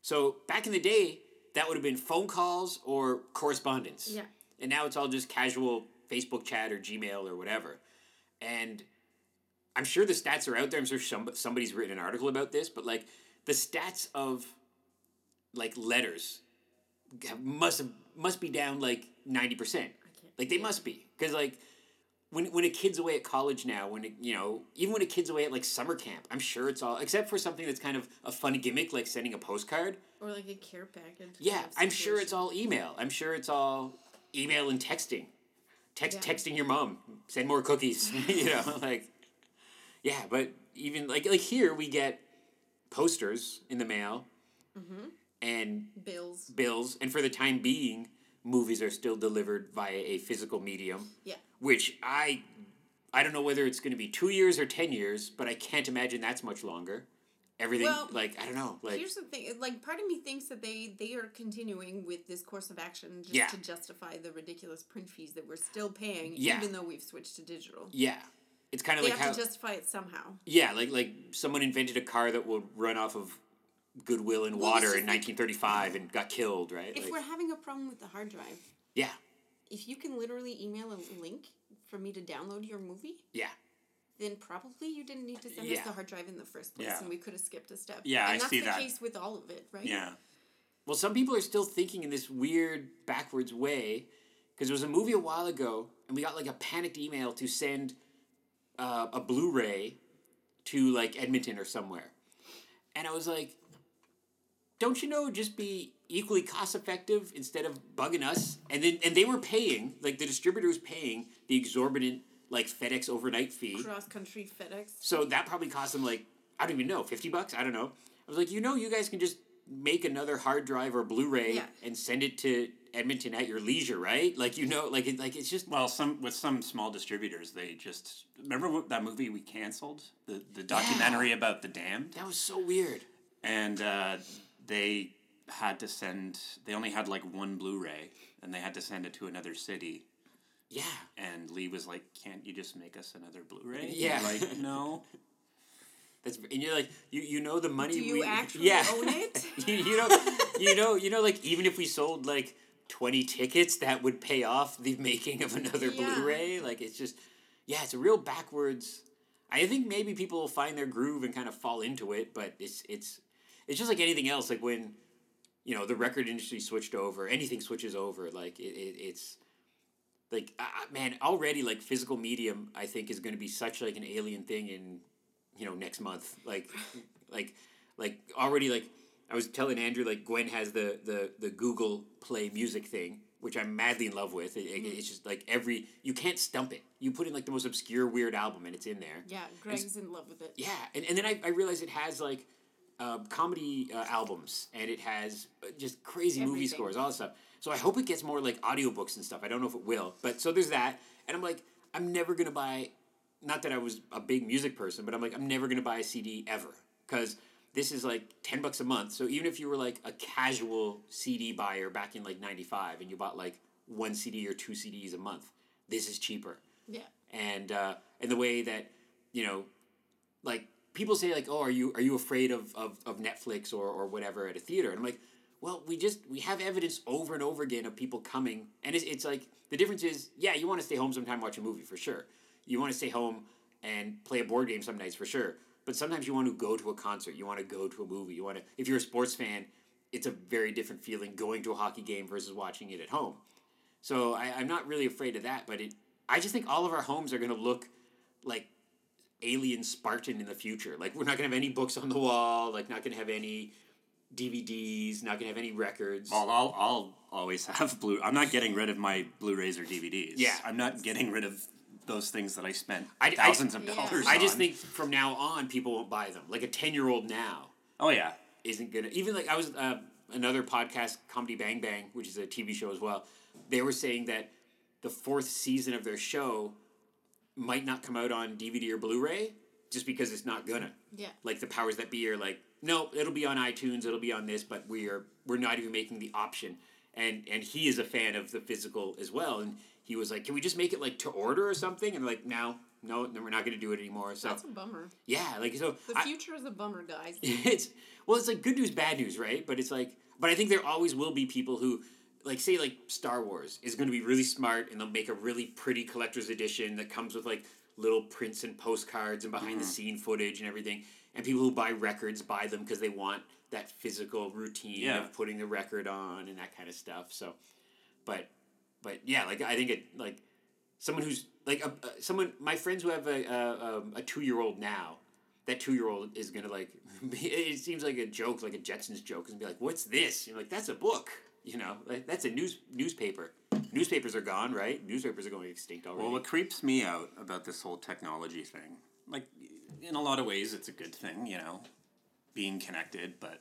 [SPEAKER 3] So back in the day, that would have been phone calls or correspondence.
[SPEAKER 1] Yeah.
[SPEAKER 3] And now it's all just casual Facebook chat or Gmail or whatever. And I'm sure the stats are out there. I'm sure some, somebody's written an article about this, but like the stats of like letters must must be down like 90%.
[SPEAKER 1] can't-
[SPEAKER 3] Like they must be. Because like when, when a kid's away at college now, when it, you know, even when a kid's away at like summer camp, I'm sure it's all except for something that's kind of a fun gimmick like sending a postcard.
[SPEAKER 1] Or like a care package.
[SPEAKER 3] Yeah, I'm sure it's all email. I'm sure it's all email and texting. Text
[SPEAKER 1] Yeah.
[SPEAKER 3] texting your mom. Send more cookies. you know, like yeah, but even like like here we get posters in the mail
[SPEAKER 1] Mm-hmm.
[SPEAKER 3] and
[SPEAKER 1] bills.
[SPEAKER 3] bills, and for the time being, movies are still delivered via a physical medium.
[SPEAKER 1] Yeah.
[SPEAKER 3] Which I I don't know whether it's going to be two years or ten years, but I can't imagine that's much longer. Everything
[SPEAKER 1] Well,
[SPEAKER 3] like I don't know, like
[SPEAKER 1] Here's the thing, like part of me thinks that they they are continuing with this course of action just
[SPEAKER 3] Yeah.
[SPEAKER 1] to justify the ridiculous print fees that we're still paying,
[SPEAKER 3] Yeah.
[SPEAKER 1] even though we've switched to digital.
[SPEAKER 3] yeah, it's kind of like
[SPEAKER 1] have
[SPEAKER 3] how
[SPEAKER 1] to justify it somehow.
[SPEAKER 3] Yeah, like like someone invented a car that would run off of goodwill and
[SPEAKER 1] Well,
[SPEAKER 3] water in
[SPEAKER 1] like-
[SPEAKER 3] 1935 and got killed, right?
[SPEAKER 1] If
[SPEAKER 3] Like,
[SPEAKER 1] we're having a problem with the hard drive,
[SPEAKER 3] yeah,
[SPEAKER 1] if you can literally email a link for me to download your movie,
[SPEAKER 3] yeah,
[SPEAKER 1] then probably you didn't need to send
[SPEAKER 3] Yeah.
[SPEAKER 1] us the hard drive in the first place,
[SPEAKER 2] Yeah.
[SPEAKER 1] and we could have skipped a step.
[SPEAKER 2] Yeah,
[SPEAKER 1] and
[SPEAKER 2] I
[SPEAKER 1] that's
[SPEAKER 2] see
[SPEAKER 1] the
[SPEAKER 2] that.
[SPEAKER 1] case with all of it, right?
[SPEAKER 2] Yeah.
[SPEAKER 3] Well, some people are still thinking in this weird backwards way because there was a movie a while ago, and we got like a panicked email to send uh, a Blu-ray to like Edmonton or somewhere, and I was like, "Don't you know? Just be equally cost effective instead of bugging us." And then and they were paying like the distributor was paying the exorbitant like FedEx overnight fee.
[SPEAKER 1] Cross country FedEx.
[SPEAKER 3] So that probably cost them like I don't even know fifty bucks. I don't know. I was like, you know, you guys can just make another hard drive or Blu-ray
[SPEAKER 1] Yeah.
[SPEAKER 3] and send it to Edmonton at your leisure, right? Like you know, like it, like it's just
[SPEAKER 2] Well, some with some small distributors, they just remember what, that movie we canceled the the documentary about the damned,
[SPEAKER 3] that was so weird.
[SPEAKER 2] and uh, they had to send. They only had like one Blu-ray, and they had to send it to another city.
[SPEAKER 3] Yeah.
[SPEAKER 2] And Lee was like, "Can't you just make us another Blu-ray?"
[SPEAKER 3] Yeah.
[SPEAKER 2] Like, no.
[SPEAKER 3] That's and you're like you you know the money
[SPEAKER 1] Do you
[SPEAKER 3] we
[SPEAKER 1] actually
[SPEAKER 3] yeah.
[SPEAKER 1] own it?
[SPEAKER 3] you, you know you know you know like even if we sold like 20 tickets that would pay off the making of another
[SPEAKER 1] Yeah.
[SPEAKER 3] Blu-ray like it's just yeah it's a real backwards I think maybe people will find their groove and kind of fall into it but it's it's it's just like anything else like when you know the record industry switched over anything switches over like it, it it's like uh, man already like physical medium I think is going to be such like an alien thing in you know next month like like like already like I was telling Andrew like Gwen has the the the Google Play Music thing which I'm madly in love with. It, it- it's just like every you can't stump it. You put in like the most obscure weird album and it's in there.
[SPEAKER 1] Yeah, Greg's in love with it.
[SPEAKER 3] yeah and, and then I, I realized it has like uh, comedy uh, albums and it has uh, just crazy movie scores all this stuff. So I hope it gets more like audiobooks and stuff. I don't know if it will but so there's that. And I'm like I'm never gonna buy not that I was a big music person, but I'm like, I'm never gonna buy a CD ever. Because this is like ten bucks a month. So even if you were like a casual CD buyer back in like '95 and you bought like one CD or two CDs a month, this is cheaper.
[SPEAKER 1] Yeah.
[SPEAKER 3] And uh, and the way that you know, like people say like, oh, are you are you afraid of of, of Netflix or or whatever at a theater? And I'm like. Well, we just we have evidence over and over again of people coming, and it's, it's like the difference is, yeah, you want to stay home sometime watch a movie for sure, you want to stay home and play a board game some nights for sure. But sometimes you want to go to a concert. You want to go to a movie. You want to. If you're a sports fan, it's a very different feeling going to a hockey game versus watching it at home. So I, I'm not really afraid of that. But it, I just think all of our homes are going to look like alien Spartan in the future. Like we're not going to have any books on the wall. Like not going to have any DVDs. Not going to have any records.
[SPEAKER 2] Well, I'll I'll always have blue. I'm not getting rid of my Blu-rays or DVDs.
[SPEAKER 3] Yeah.
[SPEAKER 2] I'm not getting rid of those things that I spent
[SPEAKER 3] I- I-
[SPEAKER 2] thousands of
[SPEAKER 1] Yeah.
[SPEAKER 2] dollars.
[SPEAKER 3] I just think from now on, people won't buy them. Like a ten year old now
[SPEAKER 2] Oh yeah.
[SPEAKER 3] isn't gonna even like I was uh, another podcast, Comedy Bang Bang, which is a TV show as well. They were saying that the fourth season of their show might not come out on DVD or Blu-ray just because it's not gonna.
[SPEAKER 1] Yeah.
[SPEAKER 3] Like the powers that be are like, no, it'll be on iTunes, it'll be on this, but we are we're not even making the option. And and he is a fan of the physical as well, and he was like, can we just make it like to order or something? And they're like, no, no, no we're not gonna do it anymore. So
[SPEAKER 1] That's a bummer.
[SPEAKER 3] yeah, like so.
[SPEAKER 1] The
[SPEAKER 3] I-
[SPEAKER 1] future is a bummer, guys.
[SPEAKER 3] it's well, it's like good news, bad news, right? But it's like, but I think there always will be people who, like, say, like Star Wars is going to be really smart, and they'll make a really pretty collector's edition that comes with like little prints and postcards and behind the mm-hmm. scene footage and everything. And people who buy records buy them because they want that physical routine
[SPEAKER 2] Yeah.
[SPEAKER 3] of putting the record on and that kind of stuff. So, but, but yeah, like I think it like someone who's like a, a- someone my friends who have a a, um, a two year old now that two year old is gonna like it seems like a joke like a Jetsons joke and be like what's this? You're like that's a book you know? Like that's a news newspaper. Newspapers are gone right? Newspapers are going extinct already.
[SPEAKER 2] Well, what creeps me out about this whole technology thing, like in a lot of ways, it's a good thing, you know, being connected. But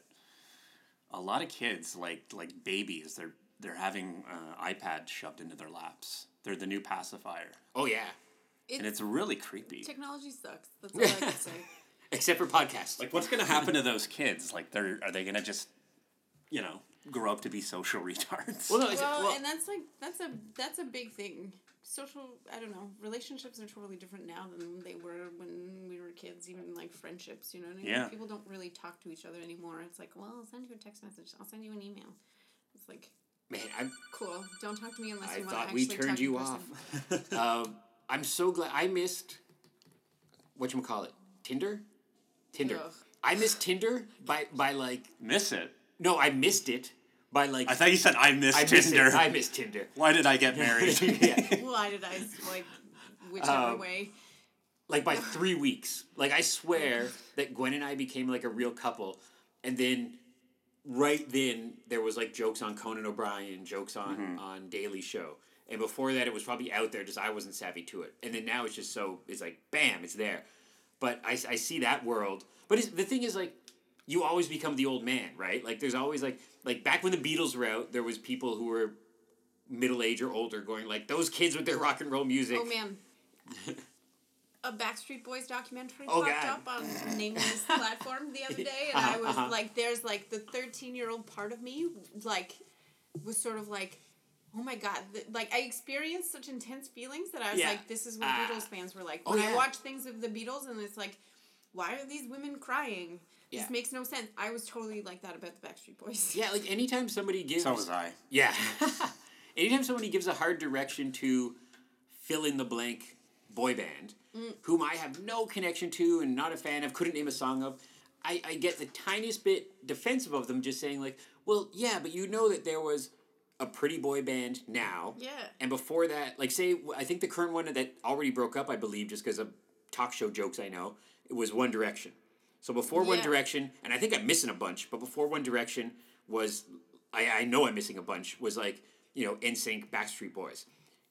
[SPEAKER 2] a lot of kids, like like babies, they're they're having uh, iPads shoved into their laps. They're the new pacifier,
[SPEAKER 3] oh yeah
[SPEAKER 1] It's,
[SPEAKER 2] and it's really creepy.
[SPEAKER 1] technology sucks. That's all I can say.
[SPEAKER 3] except for podcasts
[SPEAKER 2] Like, what's gonna happen to those kids? Like, they're are they gonna just, you know, grow up to be social retards?
[SPEAKER 3] well no
[SPEAKER 1] well,
[SPEAKER 3] well,
[SPEAKER 1] and that's like that's a that's a big thing. Social, I don't know. Relationships are totally different now than they were when we were kids. Even like friendships, you know what I mean?
[SPEAKER 2] Yeah.
[SPEAKER 1] People don't really talk to each other anymore. It's like, well, I'll send you a text message. I'll send you an email. It's like,
[SPEAKER 3] man I'm,
[SPEAKER 1] cool. Don't talk to me unless
[SPEAKER 3] I
[SPEAKER 1] you want to I
[SPEAKER 3] thought
[SPEAKER 1] actually
[SPEAKER 3] we turned you off um, I'm so glad I missed what you call it Tinder Tinder
[SPEAKER 1] Ugh.
[SPEAKER 3] I missed Tinder by by like
[SPEAKER 2] Miss it.
[SPEAKER 3] no I missed it by like
[SPEAKER 2] I thought you said I missed
[SPEAKER 3] I missed
[SPEAKER 2] Tinder.
[SPEAKER 3] it. I missed Tinder.
[SPEAKER 2] Why did I get married?
[SPEAKER 3] yeah.
[SPEAKER 1] Why did I swipe whichever
[SPEAKER 3] Um,
[SPEAKER 1] way?
[SPEAKER 3] Like by three weeks. Like I swear that Gwen and I became like a real couple, and then right then there was like jokes on Conan O'Brien, jokes on mm-hmm. on Daily Show, and before that it was probably out there. Just I wasn't savvy to it, and then now it's just so it's like bam, it's there. But I, I see that world. But it's, the thing is like you always become the old man, right? Like there's always like like back when the Beatles were out, there was people who were middle age or older going like those kids with their rock and roll music.
[SPEAKER 1] Oh man. a Backstreet Boys documentary
[SPEAKER 3] Oh,
[SPEAKER 1] popped
[SPEAKER 3] God.
[SPEAKER 1] up on nameless platform the other day, and I
[SPEAKER 3] Uh-huh,
[SPEAKER 1] was
[SPEAKER 3] uh-huh.
[SPEAKER 1] like, "There's like the 13 year old part of me, like, was sort of like." Oh my god! th- Like I experienced such intense feelings that I was
[SPEAKER 3] Yeah.
[SPEAKER 1] like, "This is what
[SPEAKER 3] Ah.
[SPEAKER 1] Beatles fans were like."
[SPEAKER 3] Oh,
[SPEAKER 1] When
[SPEAKER 3] yeah.
[SPEAKER 1] I watch things of the Beatles, and it's like, "Why are these women crying?"
[SPEAKER 3] Yeah.
[SPEAKER 1] This makes no sense. I was totally like that about the Backstreet Boys.
[SPEAKER 3] Yeah, like anytime somebody gives.
[SPEAKER 2] So was I.
[SPEAKER 3] Yeah. Anytime somebody gives a hard direction to fill in the blank boy band, whom I have no connection to and not a fan of, couldn't name a song of, I, I get the tiniest bit defensive of them just saying, like, well, yeah, but you know that there was a pretty boy band now.
[SPEAKER 1] Yeah.
[SPEAKER 3] And before that, like, say, I think the current one that already broke up, I believe, just because of talk show jokes I know, it was One Direction. So before One Direction, and I think I'm missing a bunch, but before One Direction was, I, I know I'm missing a bunch, was like, you know, NSYNC, Backstreet Boys.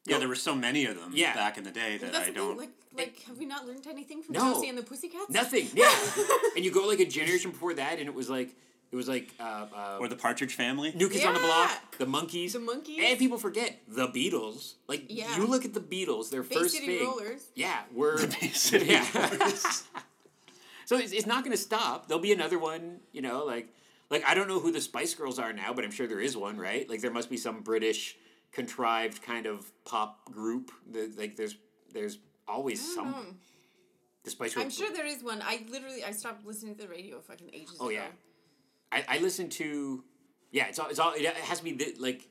[SPEAKER 2] Yeah, there were so many of them
[SPEAKER 3] Yeah.
[SPEAKER 2] back in the day that
[SPEAKER 1] That's
[SPEAKER 2] I don't.
[SPEAKER 1] thing. Like, like, have we not learned anything from
[SPEAKER 3] No.
[SPEAKER 1] Josie and the Pussycats?
[SPEAKER 3] Nothing, yeah. and you go like a generation before that, and it was like, it was like, uh, uh,
[SPEAKER 2] or the Partridge Family.
[SPEAKER 3] New Kids on the Block, the Monkees,
[SPEAKER 1] The Monkees.
[SPEAKER 3] and people forget the Beatles. Like
[SPEAKER 1] Yeah.
[SPEAKER 3] you look at the Beatles, their
[SPEAKER 1] Bay
[SPEAKER 3] first
[SPEAKER 1] City
[SPEAKER 3] thing,
[SPEAKER 1] Rollers.
[SPEAKER 3] yeah, we're
[SPEAKER 2] Bay City
[SPEAKER 3] yeah. so it's, it's not going to stop. There'll be another one, you know, like like I don't know who the Spice Girls are now, but I'm sure there is one, right? Like there must be some British contrived kind of pop group. That, like there's there's always some
[SPEAKER 1] know.
[SPEAKER 3] the Girls.
[SPEAKER 1] I'm sure there is one. I literally I stopped listening to the radio fucking ages
[SPEAKER 3] Oh
[SPEAKER 1] ago.
[SPEAKER 3] Oh yeah, I, I listen to, yeah. It's all it's all it has to be the, like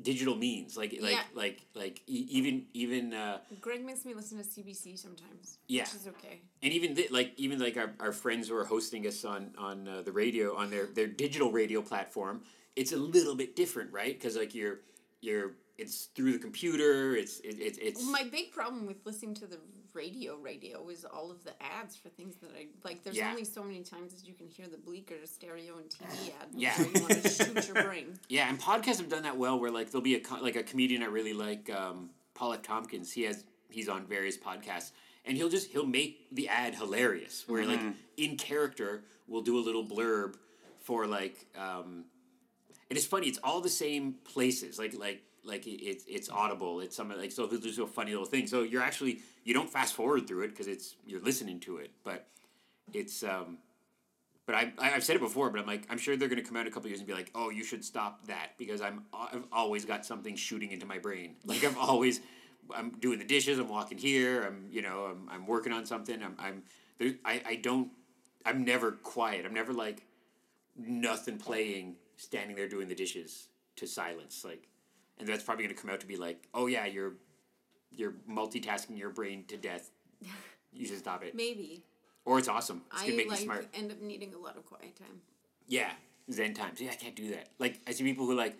[SPEAKER 3] digital means like like
[SPEAKER 1] Yeah.
[SPEAKER 3] like like even even uh,
[SPEAKER 1] Greg makes me listen to CBC sometimes.
[SPEAKER 3] Yeah.
[SPEAKER 1] Which is okay.
[SPEAKER 3] and even th- like even like our, our friends who are hosting us on on uh, the radio on their their digital radio platform. It's a little bit different, right? Because like you're you're it's through the computer. It's it, it, it's
[SPEAKER 1] My big problem with listening to the radio radio is all of the ads for things that I like. There's
[SPEAKER 3] Yeah.
[SPEAKER 1] only so many times that you can hear the Bleeker stereo and TV ad
[SPEAKER 3] Yeah.
[SPEAKER 1] you want to shoot your brain.
[SPEAKER 3] Yeah, and podcasts have done that well. Where like there'll be a like a comedian I really like, um, Paul F. Tompkins. He has he's on various podcasts, and he'll just he'll make the ad hilarious. Where like in character, we'll do a little blurb for like, um, and it's funny. It's all the same places. Like like like it's it's audible. It's some like so just a funny little thing. So you're actually you don't fast forward through it because it's you're listening to it, but it's um but I, I I've said it before, but I'm like I'm sure they're gonna come out a couple years and be like, oh, you should stop that because I'm I've always got something shooting into my brain. Like I've always I'm doing the dishes, I'm walking here, I'm you know I'm, I'm working on something. I'm I'm there. I I don't. I'm never quiet. I'm never like nothing playing, standing there doing the dishes to silence. Like, and that's probably gonna come out to be like, oh yeah, you're you're multitasking your brain to death. You should stop it.
[SPEAKER 1] Maybe
[SPEAKER 3] Or it's awesome. It's gonna
[SPEAKER 1] I
[SPEAKER 3] make
[SPEAKER 1] like
[SPEAKER 3] you smart.
[SPEAKER 1] end up needing a lot of quiet time.
[SPEAKER 3] Yeah, Zen times. Yeah, I can't do that. Like I see people who like,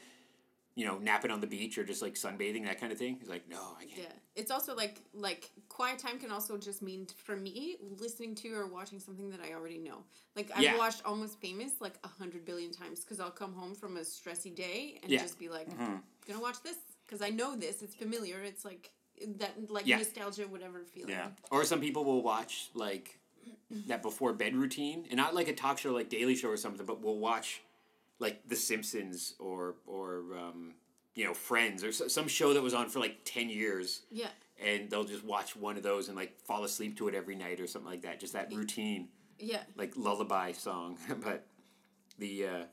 [SPEAKER 3] you know, napping on the beach or just like sunbathing that kind of thing. It's like no, I can't.
[SPEAKER 1] Yeah, it's also like like quiet time can also just mean for me listening to or watching something that I already know. Like I've
[SPEAKER 3] Yeah.
[SPEAKER 1] watched Almost Famous like a hundred billion times because I'll come home from a stressy day and
[SPEAKER 3] Yeah.
[SPEAKER 1] just be like, mm-hmm. gonna watch this because I know this. It's familiar. It's like that like
[SPEAKER 3] Yeah.
[SPEAKER 1] nostalgia, whatever feeling.
[SPEAKER 2] Yeah.
[SPEAKER 3] Or some people will watch like that before bed routine, and not like a talk show like Daily Show or something, but we'll watch like The Simpsons or or um, you know Friends or some show that was on for like ten years,
[SPEAKER 1] Yeah.
[SPEAKER 3] and they'll just watch one of those and like fall asleep to it every night or something like that. Just that routine.
[SPEAKER 1] Yeah.
[SPEAKER 3] like lullaby song, but the uh,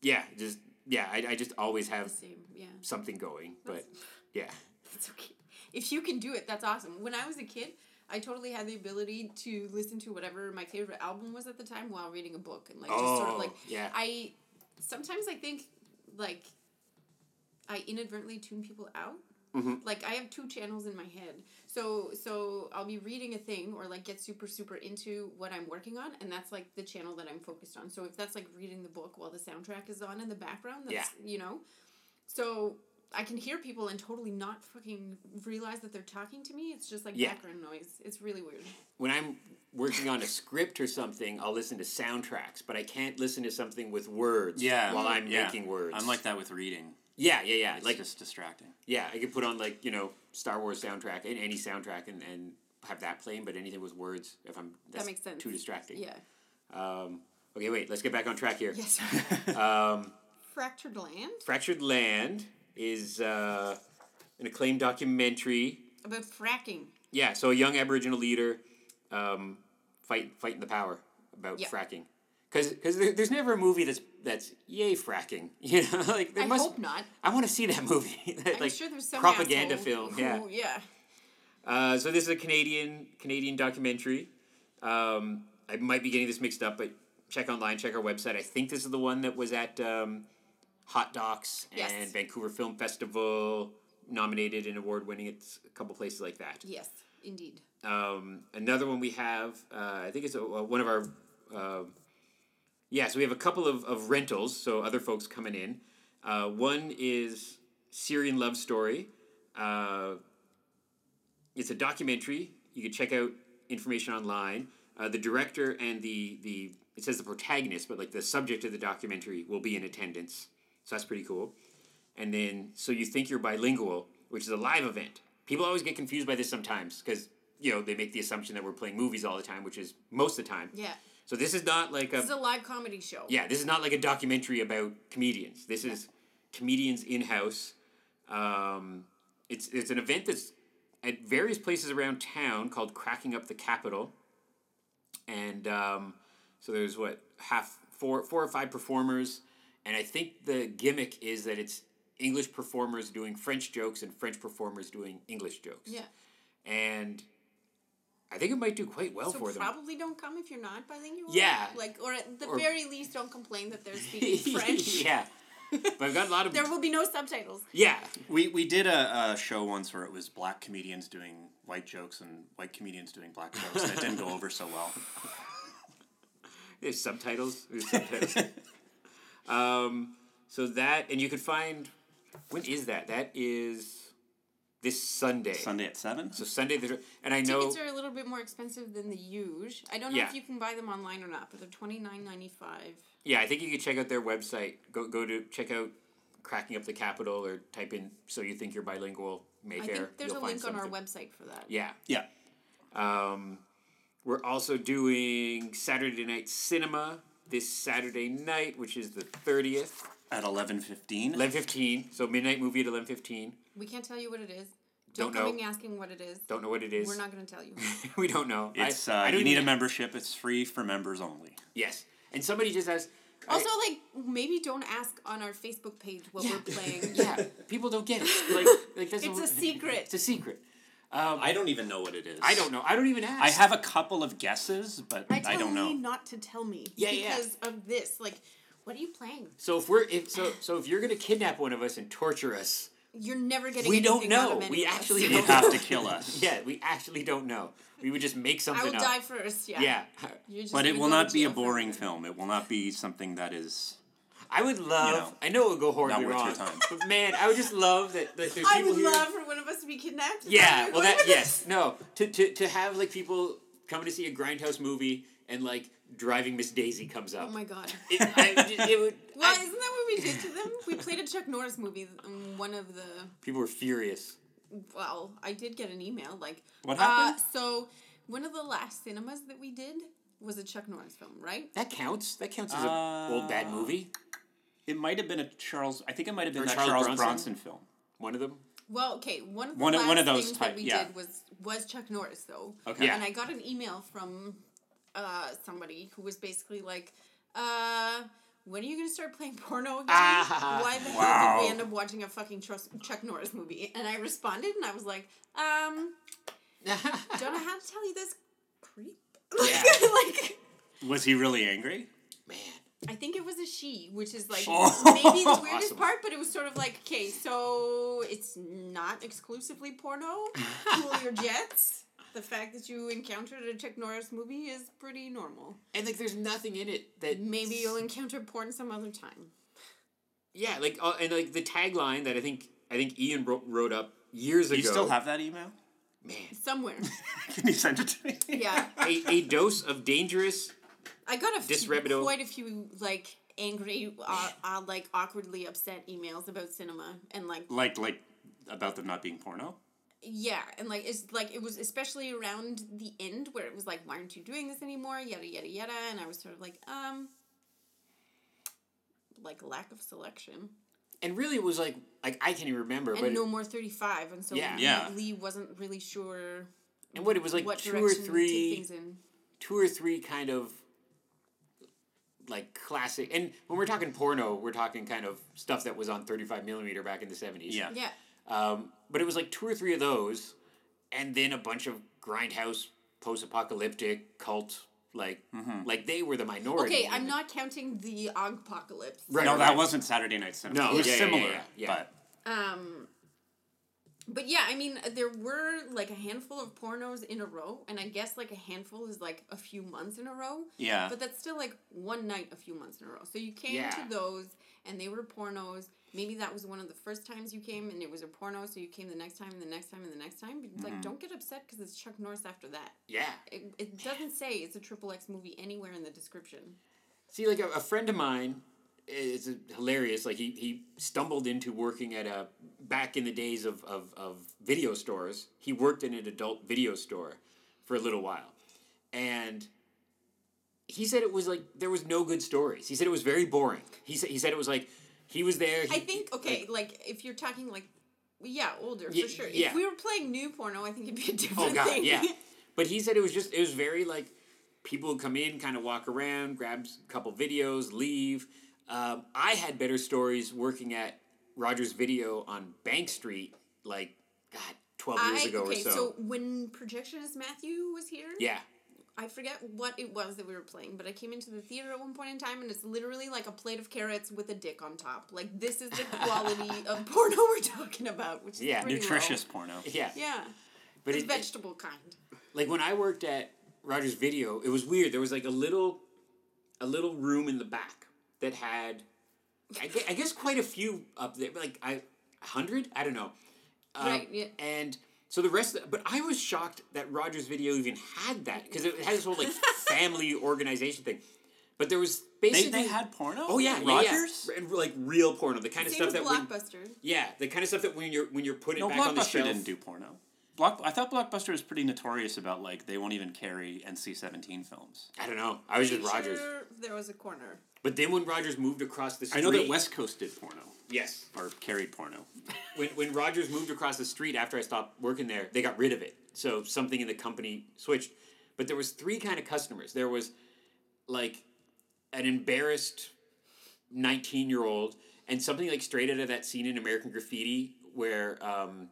[SPEAKER 3] yeah, just yeah, I, I just always have
[SPEAKER 1] same. Yeah.
[SPEAKER 3] something going, but yeah,
[SPEAKER 1] It's okay. If you can do it, that's awesome. When I was a kid, I totally had the ability to listen to whatever my favorite album was at the time while reading a book and like just sort
[SPEAKER 3] Oh,
[SPEAKER 1] of like
[SPEAKER 3] yeah.
[SPEAKER 1] I sometimes I think like I inadvertently tune people out.
[SPEAKER 3] Mhm.
[SPEAKER 1] Like I have two channels in my head. So so I'll be reading a thing or like get super super into what I'm working on and that's like the channel that I'm focused on. So if that's like reading the book while the soundtrack is on in the background, that's you know. So I can hear people and totally not fucking realize that they're talking to me. It's just like
[SPEAKER 3] Yeah.
[SPEAKER 1] background noise. It's really weird.
[SPEAKER 3] when I'm working on a script or something, I'll listen to soundtracks, but I can't listen to something with words
[SPEAKER 2] Yeah.
[SPEAKER 3] while I'm
[SPEAKER 2] yeah.
[SPEAKER 3] making words.
[SPEAKER 2] I'm like that with reading.
[SPEAKER 3] yeah, yeah, yeah.
[SPEAKER 2] It's
[SPEAKER 3] like
[SPEAKER 2] just distracting.
[SPEAKER 3] yeah, I could put on like you know Star Wars soundtrack and any soundtrack and, and have that playing, but anything with words if I'm that's
[SPEAKER 1] makes sense.
[SPEAKER 3] too distracting.
[SPEAKER 1] Yeah.
[SPEAKER 3] Um, okay, wait, let's get back on track here.
[SPEAKER 1] Yes.
[SPEAKER 3] Um,
[SPEAKER 1] Fractured land
[SPEAKER 3] Fractured Land is uh, an acclaimed documentary.
[SPEAKER 1] about fracking.
[SPEAKER 3] Yeah, so a young Aboriginal leader, um, fight fighting the power about
[SPEAKER 1] Yeah.
[SPEAKER 3] fracking, because there, there's never a movie that's that's yay fracking. You know, like there
[SPEAKER 1] I
[SPEAKER 3] must.
[SPEAKER 1] hope not.
[SPEAKER 3] I want to see that movie. that,
[SPEAKER 1] I'm
[SPEAKER 3] like
[SPEAKER 1] sure there's some
[SPEAKER 3] propaganda film. Yeah.
[SPEAKER 1] yeah.
[SPEAKER 3] Uh, so this is a Canadian Canadian documentary. Um, I might be getting this mixed up, but check online, check our website. I think this is the one that was at um, Hot Docs
[SPEAKER 1] Yes.
[SPEAKER 3] and Vancouver Film Festival, nominated and award winning at a couple places like that.
[SPEAKER 1] Yes, indeed.
[SPEAKER 3] Um, another one we have, uh, I think it's a, uh, one of our. Uh, yeah, so we have a couple of, of rentals, so other folks coming in. Uh, one is Syrian Love Story. Uh, it's a documentary. You can check out information online. Uh, the director and the, the it says the protagonist, but like the subject of the documentary will be in attendance. So that's pretty cool. And then, so you think you're bilingual, which is a live event. People always get confused by this sometimes because you know they make the assumption that we're playing movies all the time, which is most of the time.
[SPEAKER 1] Yeah.
[SPEAKER 3] So this is not like a
[SPEAKER 1] This is a live comedy show.
[SPEAKER 3] yeah, this is not like a documentary about comedians. This is comedians in house. Um, it's it's an event that's at various places around town called Cracking Up the Capital, and um, so there's what half four four or five performers, and I think the gimmick is that it's English performers doing French jokes and French performers doing English jokes.
[SPEAKER 1] Yeah.
[SPEAKER 3] and I think it might do quite well
[SPEAKER 1] so
[SPEAKER 3] for them.
[SPEAKER 1] probably don't come if you're not bilingual.
[SPEAKER 3] Yeah.
[SPEAKER 1] Like, or at the
[SPEAKER 3] Or-
[SPEAKER 1] very least, don't complain that they're speaking French.
[SPEAKER 3] yeah, but I've got a lot of
[SPEAKER 1] There will be no subtitles.
[SPEAKER 3] yeah.
[SPEAKER 2] We we did a, a show once where it was black comedians doing white jokes and white comedians doing black jokes. and it didn't go over so well.
[SPEAKER 3] There's subtitles. There's subtitles. Um, so that, and you could find, when is that? That is this Sunday.
[SPEAKER 2] Sunday at seven.
[SPEAKER 3] So Sunday, the, and I know,
[SPEAKER 1] Tickets are a little bit more expensive than the huge. I don't know
[SPEAKER 3] Yeah.
[SPEAKER 1] if you can buy them online or not, but they're twenty nine ninety five.
[SPEAKER 3] yeah, I think you could check out their website. Go go to check out Cracking Up the Capital or type in so you think you're bilingual
[SPEAKER 1] I
[SPEAKER 3] Mayfair.
[SPEAKER 1] think there's
[SPEAKER 3] You'll
[SPEAKER 1] a
[SPEAKER 3] find
[SPEAKER 1] link on our website for that.
[SPEAKER 3] Yeah.
[SPEAKER 2] Yeah.
[SPEAKER 3] Um, we're also doing Saturday night cinema this Saturday night, which is the thirtieth,
[SPEAKER 2] At eleven fifteen.
[SPEAKER 3] eleven fifteen. So midnight movie at eleven fifteen.
[SPEAKER 1] We can't tell you what it is.
[SPEAKER 3] Don't
[SPEAKER 1] Don't,
[SPEAKER 3] know.
[SPEAKER 1] in asking what it is.
[SPEAKER 3] Don't know what it is.
[SPEAKER 1] We're not going to tell you.
[SPEAKER 3] we don't know.
[SPEAKER 2] It's
[SPEAKER 3] I
[SPEAKER 2] uh,
[SPEAKER 3] don't
[SPEAKER 2] you need a membership. It's free for members only.
[SPEAKER 3] Yes, and somebody just asked. I-
[SPEAKER 1] Also, like maybe don't ask on our Facebook page what we're playing.
[SPEAKER 3] yeah, people don't get it. Like, like that's
[SPEAKER 1] It's a secret.
[SPEAKER 3] It's a secret. Um, I,
[SPEAKER 2] I don't even know what it is.
[SPEAKER 3] I don't know. I don't even ask.
[SPEAKER 2] I have a couple of guesses, but
[SPEAKER 1] I
[SPEAKER 2] I, don't know.
[SPEAKER 1] Lee not to tell me.
[SPEAKER 3] Yeah, yeah.
[SPEAKER 1] because of this. Like, what are you playing?
[SPEAKER 3] So if we're if so so if you're gonna kidnap one of us and torture us,
[SPEAKER 1] You're never getting.
[SPEAKER 3] We don't
[SPEAKER 1] anything out
[SPEAKER 3] know.
[SPEAKER 1] of any
[SPEAKER 3] We
[SPEAKER 1] of us.
[SPEAKER 3] actually
[SPEAKER 2] You
[SPEAKER 3] don't
[SPEAKER 2] have to kill us.
[SPEAKER 3] yeah, we actually don't know. We would just make something.
[SPEAKER 1] I
[SPEAKER 3] something
[SPEAKER 1] will
[SPEAKER 3] up.
[SPEAKER 1] die first. Yeah.
[SPEAKER 3] Yeah,
[SPEAKER 1] You're just
[SPEAKER 2] But it will not be a boring film. It will not be something that is.
[SPEAKER 3] I would love.
[SPEAKER 2] know,
[SPEAKER 3] I know it would go horribly
[SPEAKER 2] not worth
[SPEAKER 3] wrong,
[SPEAKER 2] your time.
[SPEAKER 3] but man, I would just love that. that there's
[SPEAKER 1] I would
[SPEAKER 3] here.
[SPEAKER 1] love for one of us to be kidnapped.
[SPEAKER 3] Yeah,
[SPEAKER 1] that
[SPEAKER 3] well, that
[SPEAKER 1] you're going with
[SPEAKER 3] yes, no, to, to to have like people coming to see a grindhouse movie and like driving Miss Daisy comes
[SPEAKER 1] this?
[SPEAKER 3] up.
[SPEAKER 1] Oh my god.
[SPEAKER 3] it, I, it would.
[SPEAKER 1] Well,
[SPEAKER 3] I-
[SPEAKER 1] isn't that what we did to them? We played a Chuck Norris movie. um, One of the
[SPEAKER 3] people were furious.
[SPEAKER 1] well, I did get an email like
[SPEAKER 2] What
[SPEAKER 1] Uh,
[SPEAKER 2] happened?
[SPEAKER 1] so one of the last cinemas that we did was a Chuck Norris film, right?
[SPEAKER 3] That counts. That counts as an
[SPEAKER 2] Uh,
[SPEAKER 3] old bad movie.
[SPEAKER 2] It might have been a Charles. I think it might have been
[SPEAKER 3] Or
[SPEAKER 2] that
[SPEAKER 3] Charles
[SPEAKER 2] Charles,
[SPEAKER 3] Bronson?
[SPEAKER 2] Bronson? film.
[SPEAKER 3] One of them.
[SPEAKER 1] Well, okay, one of the
[SPEAKER 2] One
[SPEAKER 1] last
[SPEAKER 2] one of those
[SPEAKER 1] things
[SPEAKER 2] type-
[SPEAKER 1] that we
[SPEAKER 2] yeah.
[SPEAKER 1] did was was Chuck Norris though.
[SPEAKER 2] Okay.
[SPEAKER 3] Yeah.
[SPEAKER 1] And I got an email from uh, somebody who was basically like, uh, when are you gonna start playing porno again?
[SPEAKER 3] Ah,
[SPEAKER 1] Why the hell did we end up watching a fucking Chuck Norris movie? And I responded and I was like, um, don't know how to tell you this, creep.
[SPEAKER 3] Yeah.
[SPEAKER 1] like,
[SPEAKER 2] Was he really angry?
[SPEAKER 3] Man.
[SPEAKER 1] I think it was a she, which is like
[SPEAKER 2] Oh.
[SPEAKER 1] maybe the weirdest
[SPEAKER 3] Awesome.
[SPEAKER 1] part, but it was sort of like, okay, so it's not exclusively porno. cool your jets. The fact that you encountered a Chuck Norris movie is pretty normal.
[SPEAKER 3] And like, there's nothing in it that
[SPEAKER 1] Maybe you'll encounter porn some other time.
[SPEAKER 3] Yeah, like uh, and like the tagline that I think I think Ian wrote, wrote up years
[SPEAKER 2] Do
[SPEAKER 3] ago.
[SPEAKER 2] you still have that email?
[SPEAKER 3] man
[SPEAKER 1] Somewhere.
[SPEAKER 2] Can you send it to me?
[SPEAKER 1] Yeah.
[SPEAKER 3] a, a dose of dangerous.
[SPEAKER 1] I got a few, quite a few like angry, uh, uh, like awkwardly upset emails about cinema and like
[SPEAKER 2] Like like about them not being porno.
[SPEAKER 1] Yeah, and like it's like it was especially around the end where it was like, why aren't you doing this anymore? Yada yada yada, and I was sort of like, um, like lack of selection
[SPEAKER 3] And really, it was like like I can't even remember,
[SPEAKER 1] and
[SPEAKER 3] but
[SPEAKER 1] no more thirty five, and so
[SPEAKER 3] Yeah.
[SPEAKER 2] Yeah.
[SPEAKER 1] Lee wasn't really sure
[SPEAKER 3] and what it was like
[SPEAKER 1] what
[SPEAKER 3] two or
[SPEAKER 1] direction to take
[SPEAKER 3] three
[SPEAKER 1] things in.
[SPEAKER 3] two or three kind of like classic and when we're talking porno we're talking kind of stuff that was on 35 millimeter back in the 70s
[SPEAKER 2] Yeah.
[SPEAKER 1] Yeah.
[SPEAKER 3] um, but it was like two or three of those and then a bunch of grindhouse post-apocalyptic cult like like they were the minority
[SPEAKER 1] Okay, I'm not counting the apocalypse.
[SPEAKER 3] Right.
[SPEAKER 2] No, that wasn't Saturday Night Cinema.
[SPEAKER 3] No,
[SPEAKER 2] it was
[SPEAKER 3] yeah, yeah,
[SPEAKER 2] similar,
[SPEAKER 3] yeah, yeah.
[SPEAKER 2] but
[SPEAKER 1] Um, but yeah, I mean, there were like a handful of pornos in a row, and I guess like a handful is like a few months in a row.
[SPEAKER 2] yeah.
[SPEAKER 1] But that's still like one night, a few months in a row. So you came
[SPEAKER 3] Yeah.
[SPEAKER 1] to those, and they were pornos. Maybe that was one of the first times you came, and it was a porno. So you came the next time, and the next time, and the next time. But,
[SPEAKER 2] Mm-hmm.
[SPEAKER 1] Like, don't get upset because it's Chuck Norris after that.
[SPEAKER 3] yeah
[SPEAKER 1] It, it doesn't say it's a triple X movie anywhere in the description.
[SPEAKER 3] See, like a, a friend of mine is hilarious. Like he, he stumbled into working at a back in the days of, of, of video stores. He worked in an adult video store for a little while, and he said it was like there was no good stories. He said it was very boring. He said he said it was like he was there. He,
[SPEAKER 1] I think okay, like if you're talking like, yeah, older for sure.
[SPEAKER 3] yeah.
[SPEAKER 1] If we were playing new porno, I think it'd be a different
[SPEAKER 3] Oh god,
[SPEAKER 1] thing.
[SPEAKER 3] yeah. But he said it was just it was very like people would come in, kind of walk around, grab a couple videos, leave. Um, I had better stories working at Rogers Video on Bank Street, like God, twelve years
[SPEAKER 1] I
[SPEAKER 3] ago
[SPEAKER 1] okay,
[SPEAKER 3] or so.
[SPEAKER 1] so when Projectionist Matthew was here,
[SPEAKER 3] yeah,
[SPEAKER 1] I forget what it was that we were playing, but I came into the theater at one point in time, and it's literally like a plate of carrots with a dick on top. Like this is the quality of porno we're talking about, which is
[SPEAKER 3] Yeah,
[SPEAKER 1] pretty low.
[SPEAKER 2] Nutritious porno.
[SPEAKER 3] yeah.
[SPEAKER 1] Yeah,
[SPEAKER 3] But
[SPEAKER 1] it's
[SPEAKER 3] it, it-
[SPEAKER 1] vegetable kind.
[SPEAKER 3] like when I worked at Rogers Video, it was weird. There was like a little, a little room in the back that had, I guess, I guess quite a few up there, like I, hundred, I don't know. Um,
[SPEAKER 1] Right, yeah.
[SPEAKER 3] And so the rest, of, but I was shocked that Rogers Video even had that because it had this whole like family organization thing. But there was basically
[SPEAKER 2] they had porno.
[SPEAKER 3] oh yeah, yeah,
[SPEAKER 2] Rogers.
[SPEAKER 3] yeah. And, like real porno, the kind of
[SPEAKER 1] Same
[SPEAKER 3] stuff
[SPEAKER 1] with
[SPEAKER 3] that when,
[SPEAKER 1] Blockbuster.
[SPEAKER 3] yeah, the kind of stuff that when you're when you're putting
[SPEAKER 2] No,
[SPEAKER 3] it back on the
[SPEAKER 2] Blockbuster
[SPEAKER 3] shelf.
[SPEAKER 2] didn't do porno. Block. I thought Blockbuster was pretty notorious about like they won't even carry NC seventeen films.
[SPEAKER 3] I don't know. I was just
[SPEAKER 1] Pretty
[SPEAKER 3] Rogers.
[SPEAKER 1] sure there was a corner.
[SPEAKER 3] But then when Rogers moved across the street,
[SPEAKER 2] I know that West Coast did porno
[SPEAKER 3] Yes,
[SPEAKER 2] or carried porno.
[SPEAKER 3] when when Rogers moved across the street after I stopped working there, they got rid of it. So something in the company switched. But there was three kind of customers. There was like an embarrassed nineteen year old and something like straight out of that scene in American Graffiti where um,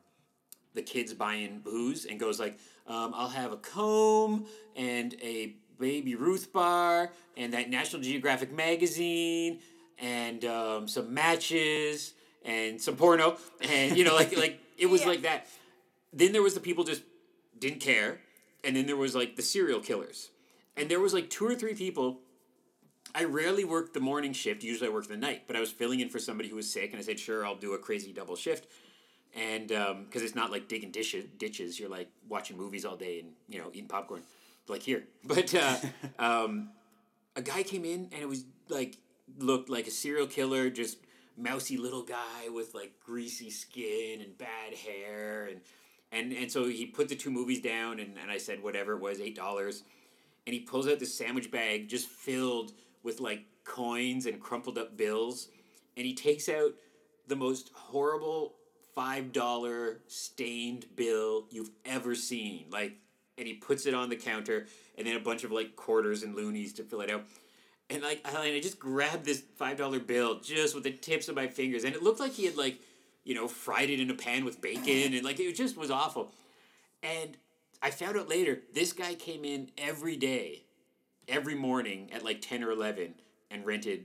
[SPEAKER 3] the kid's buying booze and goes like, um, "I'll have a comb and a Baby Ruth bar and that National Geographic magazine and um, some matches and some porno and you know like like it was
[SPEAKER 1] Yeah.
[SPEAKER 3] like that." Then there was the people just didn't care, and then there was like the serial killers, and there was like two or three people I rarely worked the morning shift. Usually I worked the night, but I was filling in for somebody who was sick, and I said, "Sure, I'll do a crazy double shift." And because it's not like digging dishes, ditches, you're like watching movies all day and you know eating popcorn, like here. But uh, um, a guy came in, and it was like looked like a serial killer, just mousy little guy with like greasy skin and bad hair, and and and so he put the two movies down, and, and I said whatever it was, eight dollars. And he pulls out this sandwich bag just filled with like coins and crumpled up bills. And he takes out the most horrible five dollar stained bill you've ever seen. Like and he puts it on the counter and then a bunch of like quarters and loonies to fill it out. And like I, I just grabbed this five dollar bill just with the tips of my fingers and it looked like he had like you know fried it in a pan with bacon and like it just was awful. And I found out later this guy came in every day, every morning at like 10 or 11 and rented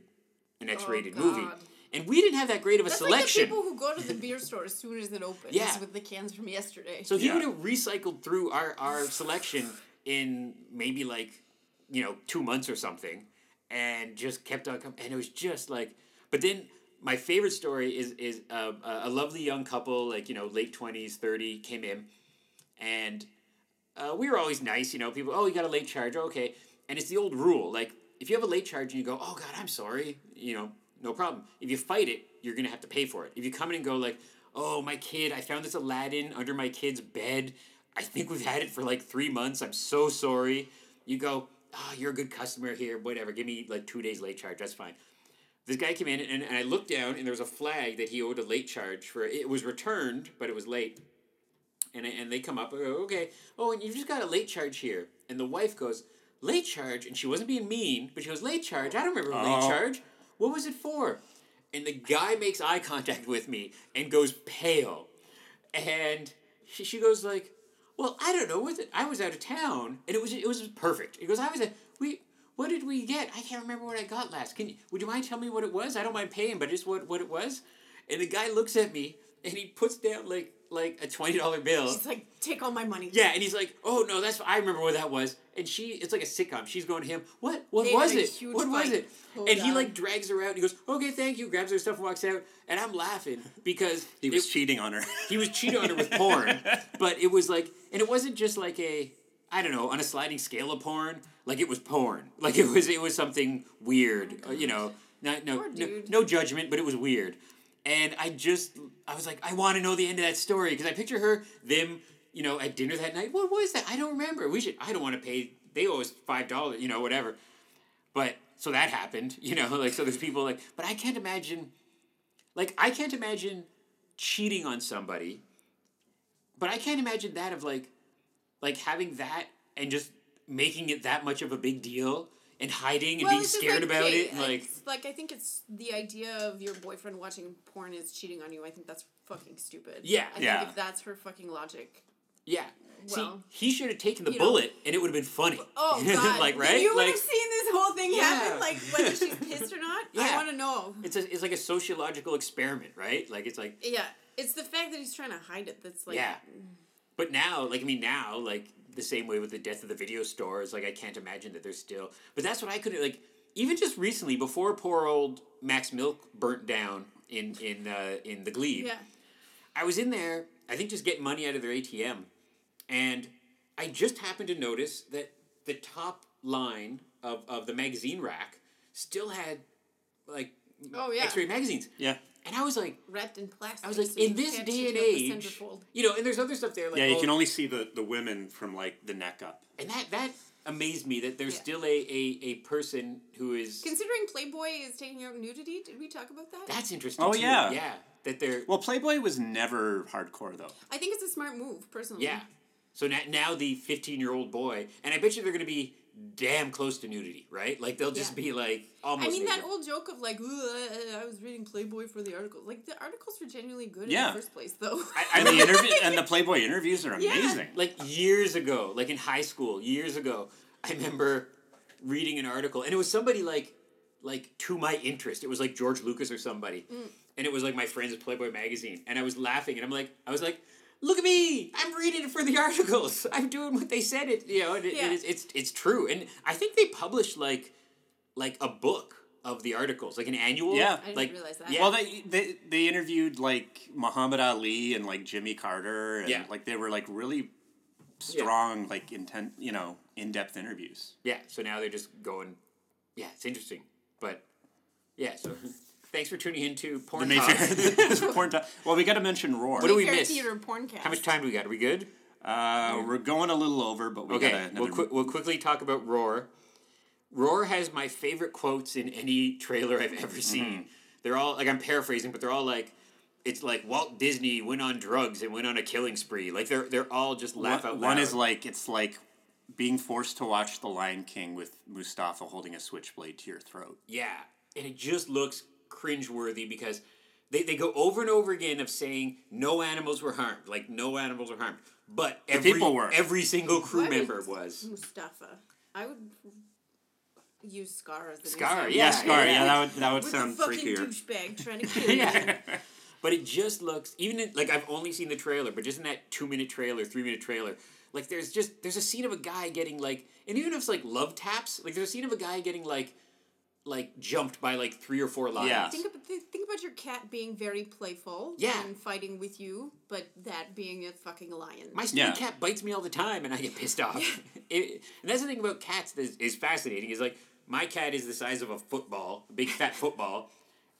[SPEAKER 3] an X rated
[SPEAKER 1] Oh,
[SPEAKER 3] movie.
[SPEAKER 1] God.
[SPEAKER 3] And we didn't have that great of a
[SPEAKER 1] That's
[SPEAKER 3] selection.
[SPEAKER 1] like the people who go to the beer store as soon as it opens
[SPEAKER 3] Yeah.
[SPEAKER 1] with the cans from yesterday.
[SPEAKER 3] so he
[SPEAKER 2] Yeah.
[SPEAKER 3] would have recycled through our, our selection in maybe like, you know, two months or something and just kept on coming. And it was just like, but then my favorite story is, is uh, a lovely young couple, like, you know, late 20s, 30, came in and uh, we were always nice, you know. People, oh, you got a late charge, okay. And it's the old rule, like if you have a late charge and you go, oh God, I'm sorry, you know, no problem. If you fight it, you're gonna have to pay for it. If you come in and go like, oh my kid, I found this Aladdin under my kid's bed. I think we've had it for like three months. I'm so sorry. You go, oh, you're a good customer here. Whatever, give me like two days late charge. That's fine. This guy came in and, and I looked down and there was a flag that he owed a late charge for. It was returned, but it was late and and they come up. I go, okay. Oh, and you've just got a late charge here. And the wife goes, late charge, and she wasn't being mean, but she goes, late charge. I don't remember a late
[SPEAKER 2] Oh.
[SPEAKER 3] charge. What was it for? And the guy makes eye contact with me and goes pale, and she, she goes like, well, I don't know. Was it? I was out of town, and it was it was perfect. He goes, I was at we. What did we get? I can't remember what I got last. Can you? Would you mind telling me what it was? I don't mind paying, but just what what it was. And the guy looks at me and he puts down like like a twenty dollar bill.
[SPEAKER 1] She's like, take all my money.
[SPEAKER 3] Yeah, and he's like, "Oh no, that's I remember what that was." And she, it's like a sitcom. She's going to him, "What? What
[SPEAKER 1] They
[SPEAKER 3] was it?
[SPEAKER 1] huge
[SPEAKER 3] What was it?"
[SPEAKER 1] Hold
[SPEAKER 3] and he like drags her out. He goes, "Okay, thank you." Grabs her stuff and walks out. And I'm laughing because
[SPEAKER 2] He was
[SPEAKER 3] it-
[SPEAKER 2] cheating on her.
[SPEAKER 3] he was cheating on her with porn, but it was like, and it wasn't just like a, I don't know, on a sliding scale of porn. Like it was porn. Like it was, it was something weird. uh, you know, not no, no, no judgment, but it was weird. And I just, I was like, I want to know the end of that story because I picture her, them, you know, at dinner that night. What was that? I don't remember. We should. I don't want to pay. They owe us five dollars. You know, whatever. But so that happened. You know, like so there's people like, but I can't imagine. Like I can't imagine cheating on somebody. But I can't imagine that of like, like having that and just making it that much of a big deal and hiding and
[SPEAKER 1] Well,
[SPEAKER 3] being scared
[SPEAKER 1] like,
[SPEAKER 3] about
[SPEAKER 1] okay,
[SPEAKER 3] it. and, Like,
[SPEAKER 1] like I think it's the idea of your boyfriend watching porn is cheating on you. I think that's fucking stupid.
[SPEAKER 3] Yeah.
[SPEAKER 1] I
[SPEAKER 2] Yeah.
[SPEAKER 1] think if that's her fucking logic.
[SPEAKER 3] yeah.
[SPEAKER 1] Well,
[SPEAKER 3] See, he should have taken the
[SPEAKER 1] you know.
[SPEAKER 3] bullet and it would have been funny.
[SPEAKER 1] Oh, oh god!
[SPEAKER 3] like
[SPEAKER 1] Then
[SPEAKER 3] right?
[SPEAKER 1] You would
[SPEAKER 3] like
[SPEAKER 1] have seen this whole thing
[SPEAKER 3] Yeah.
[SPEAKER 1] happen, like whether she's pissed or not. I
[SPEAKER 3] Yeah.
[SPEAKER 1] want to know.
[SPEAKER 3] it's a, it's like a sociological experiment, right? Like it's like
[SPEAKER 1] Yeah, it's the fact that he's trying to hide it that's like.
[SPEAKER 3] Yeah. But now, like I mean, now, like the same way with the death of the video stores. like I can't imagine that there's still. But that's what I couldn't like. Even just recently, before poor old Mac's Milk burnt down in in uh, in the Glebe,
[SPEAKER 1] Yeah.
[SPEAKER 3] I was in there. I think just getting money out of their ATM, and I just happened to notice that the top line of, of the magazine rack still had like
[SPEAKER 1] Oh, yeah.
[SPEAKER 3] X-ray magazines,
[SPEAKER 2] yeah.
[SPEAKER 3] And I was like,
[SPEAKER 1] Wrapped in plastic.
[SPEAKER 3] I was like,
[SPEAKER 1] so
[SPEAKER 3] in this
[SPEAKER 1] can't
[SPEAKER 3] day and
[SPEAKER 1] it out the
[SPEAKER 3] age, you know, and there's other stuff there like
[SPEAKER 2] Yeah, you
[SPEAKER 3] oh,
[SPEAKER 2] can only see the, the women from like the neck up.
[SPEAKER 3] and that that amazed me that there's
[SPEAKER 1] Yeah.
[SPEAKER 3] still a, a, a person who is
[SPEAKER 1] Considering Playboy is taking out nudity, did we talk about that?
[SPEAKER 3] that's interesting.
[SPEAKER 2] Oh,
[SPEAKER 3] too.
[SPEAKER 2] yeah.
[SPEAKER 3] yeah, that they're
[SPEAKER 2] Well, Playboy was never hardcore though.
[SPEAKER 1] I think it's a smart move, personally.
[SPEAKER 3] yeah. So now, now the 15 year old boy, and I bet you they're going to be damn close to nudity, right? Like they'll just
[SPEAKER 1] Yeah.
[SPEAKER 3] be like almost.
[SPEAKER 1] I mean that old joke of like, I, I was reading Playboy for the articles. Like the articles were genuinely good
[SPEAKER 2] Yeah.
[SPEAKER 1] in the first place, though.
[SPEAKER 3] I, I
[SPEAKER 2] And the interview and the Playboy interviews are
[SPEAKER 1] Yeah.
[SPEAKER 2] amazing.
[SPEAKER 3] like years ago, like in high school, years ago, I remember reading an article, and it was somebody like, like to my interest. It was like George Lucas or somebody,
[SPEAKER 1] Mm.
[SPEAKER 3] and it was like my friends at Playboy magazine, and I was laughing, and I'm like, I was like, look at me, I'm reading it for the articles, I'm doing what they said it, you know, and it,
[SPEAKER 1] Yeah.
[SPEAKER 3] it's, it's it's true, and I think they published like, like a book of the articles, like an annual,
[SPEAKER 2] Yeah.
[SPEAKER 1] I didn't
[SPEAKER 3] like
[SPEAKER 1] realize that.
[SPEAKER 3] yeah.
[SPEAKER 2] Well, they, they they interviewed like Muhammad Ali and like Jimmy Carter, and
[SPEAKER 3] Yeah.
[SPEAKER 2] like they were like really strong, like intent, you know, in depth interviews.
[SPEAKER 3] Yeah, so now they're just going. Yeah, it's interesting, but yeah. So thanks for tuning in to Porn
[SPEAKER 2] The
[SPEAKER 3] Talk.
[SPEAKER 2] Mayfair porn time. Well, we got to mention Roar.
[SPEAKER 3] What do we
[SPEAKER 1] Mayfair
[SPEAKER 3] miss?
[SPEAKER 1] Theater porncast.
[SPEAKER 3] How much time do we got? Are we good?
[SPEAKER 2] Uh, we're going a little over, but we
[SPEAKER 3] Okay,
[SPEAKER 2] got
[SPEAKER 3] we'll
[SPEAKER 2] another.
[SPEAKER 3] qui- we'll quickly talk about Roar. Roar has my favorite quotes in any trailer I've ever seen. They're all like I'm paraphrasing, but they're all like. It's like Walt Disney went on drugs and went on a killing spree. Like they're they're all just laugh
[SPEAKER 2] one,
[SPEAKER 3] out loud.
[SPEAKER 2] one is like it's like being forced to watch The Lion King with Mufasa holding a switchblade to your throat.
[SPEAKER 3] Yeah, and it just looks cringeworthy because they, they go over and over again of saying no animals were harmed, like no animals were harmed, but every
[SPEAKER 2] people were.
[SPEAKER 3] every single crew
[SPEAKER 1] What
[SPEAKER 3] member
[SPEAKER 1] is
[SPEAKER 3] was.
[SPEAKER 1] Mufasa. I would use Scar as an
[SPEAKER 3] Scar,
[SPEAKER 1] example.
[SPEAKER 3] Yeah,
[SPEAKER 2] Yeah, Scar. Yeah,
[SPEAKER 3] yeah.
[SPEAKER 2] that would that would
[SPEAKER 1] With
[SPEAKER 2] sound
[SPEAKER 1] the fucking
[SPEAKER 2] freakier.
[SPEAKER 1] douchebag trying to kill you.
[SPEAKER 3] yeah. But it just looks even in, like I've only seen the trailer, but just in that two minute trailer, three minute trailer, like there's just there's a scene of a guy getting like, and even if it's like love taps, like there's a scene of a guy getting like, like jumped by like three or four lions.
[SPEAKER 2] Yeah.
[SPEAKER 1] Think about think about your cat being very playful
[SPEAKER 3] Yeah.
[SPEAKER 1] and fighting with you, but that being a fucking lion.
[SPEAKER 3] My stupid
[SPEAKER 2] Yeah.
[SPEAKER 3] cat bites me all the time, and I get pissed off. it, and that's the thing about cats that is, is fascinating. Is like my cat is the size of a football, a big fat football,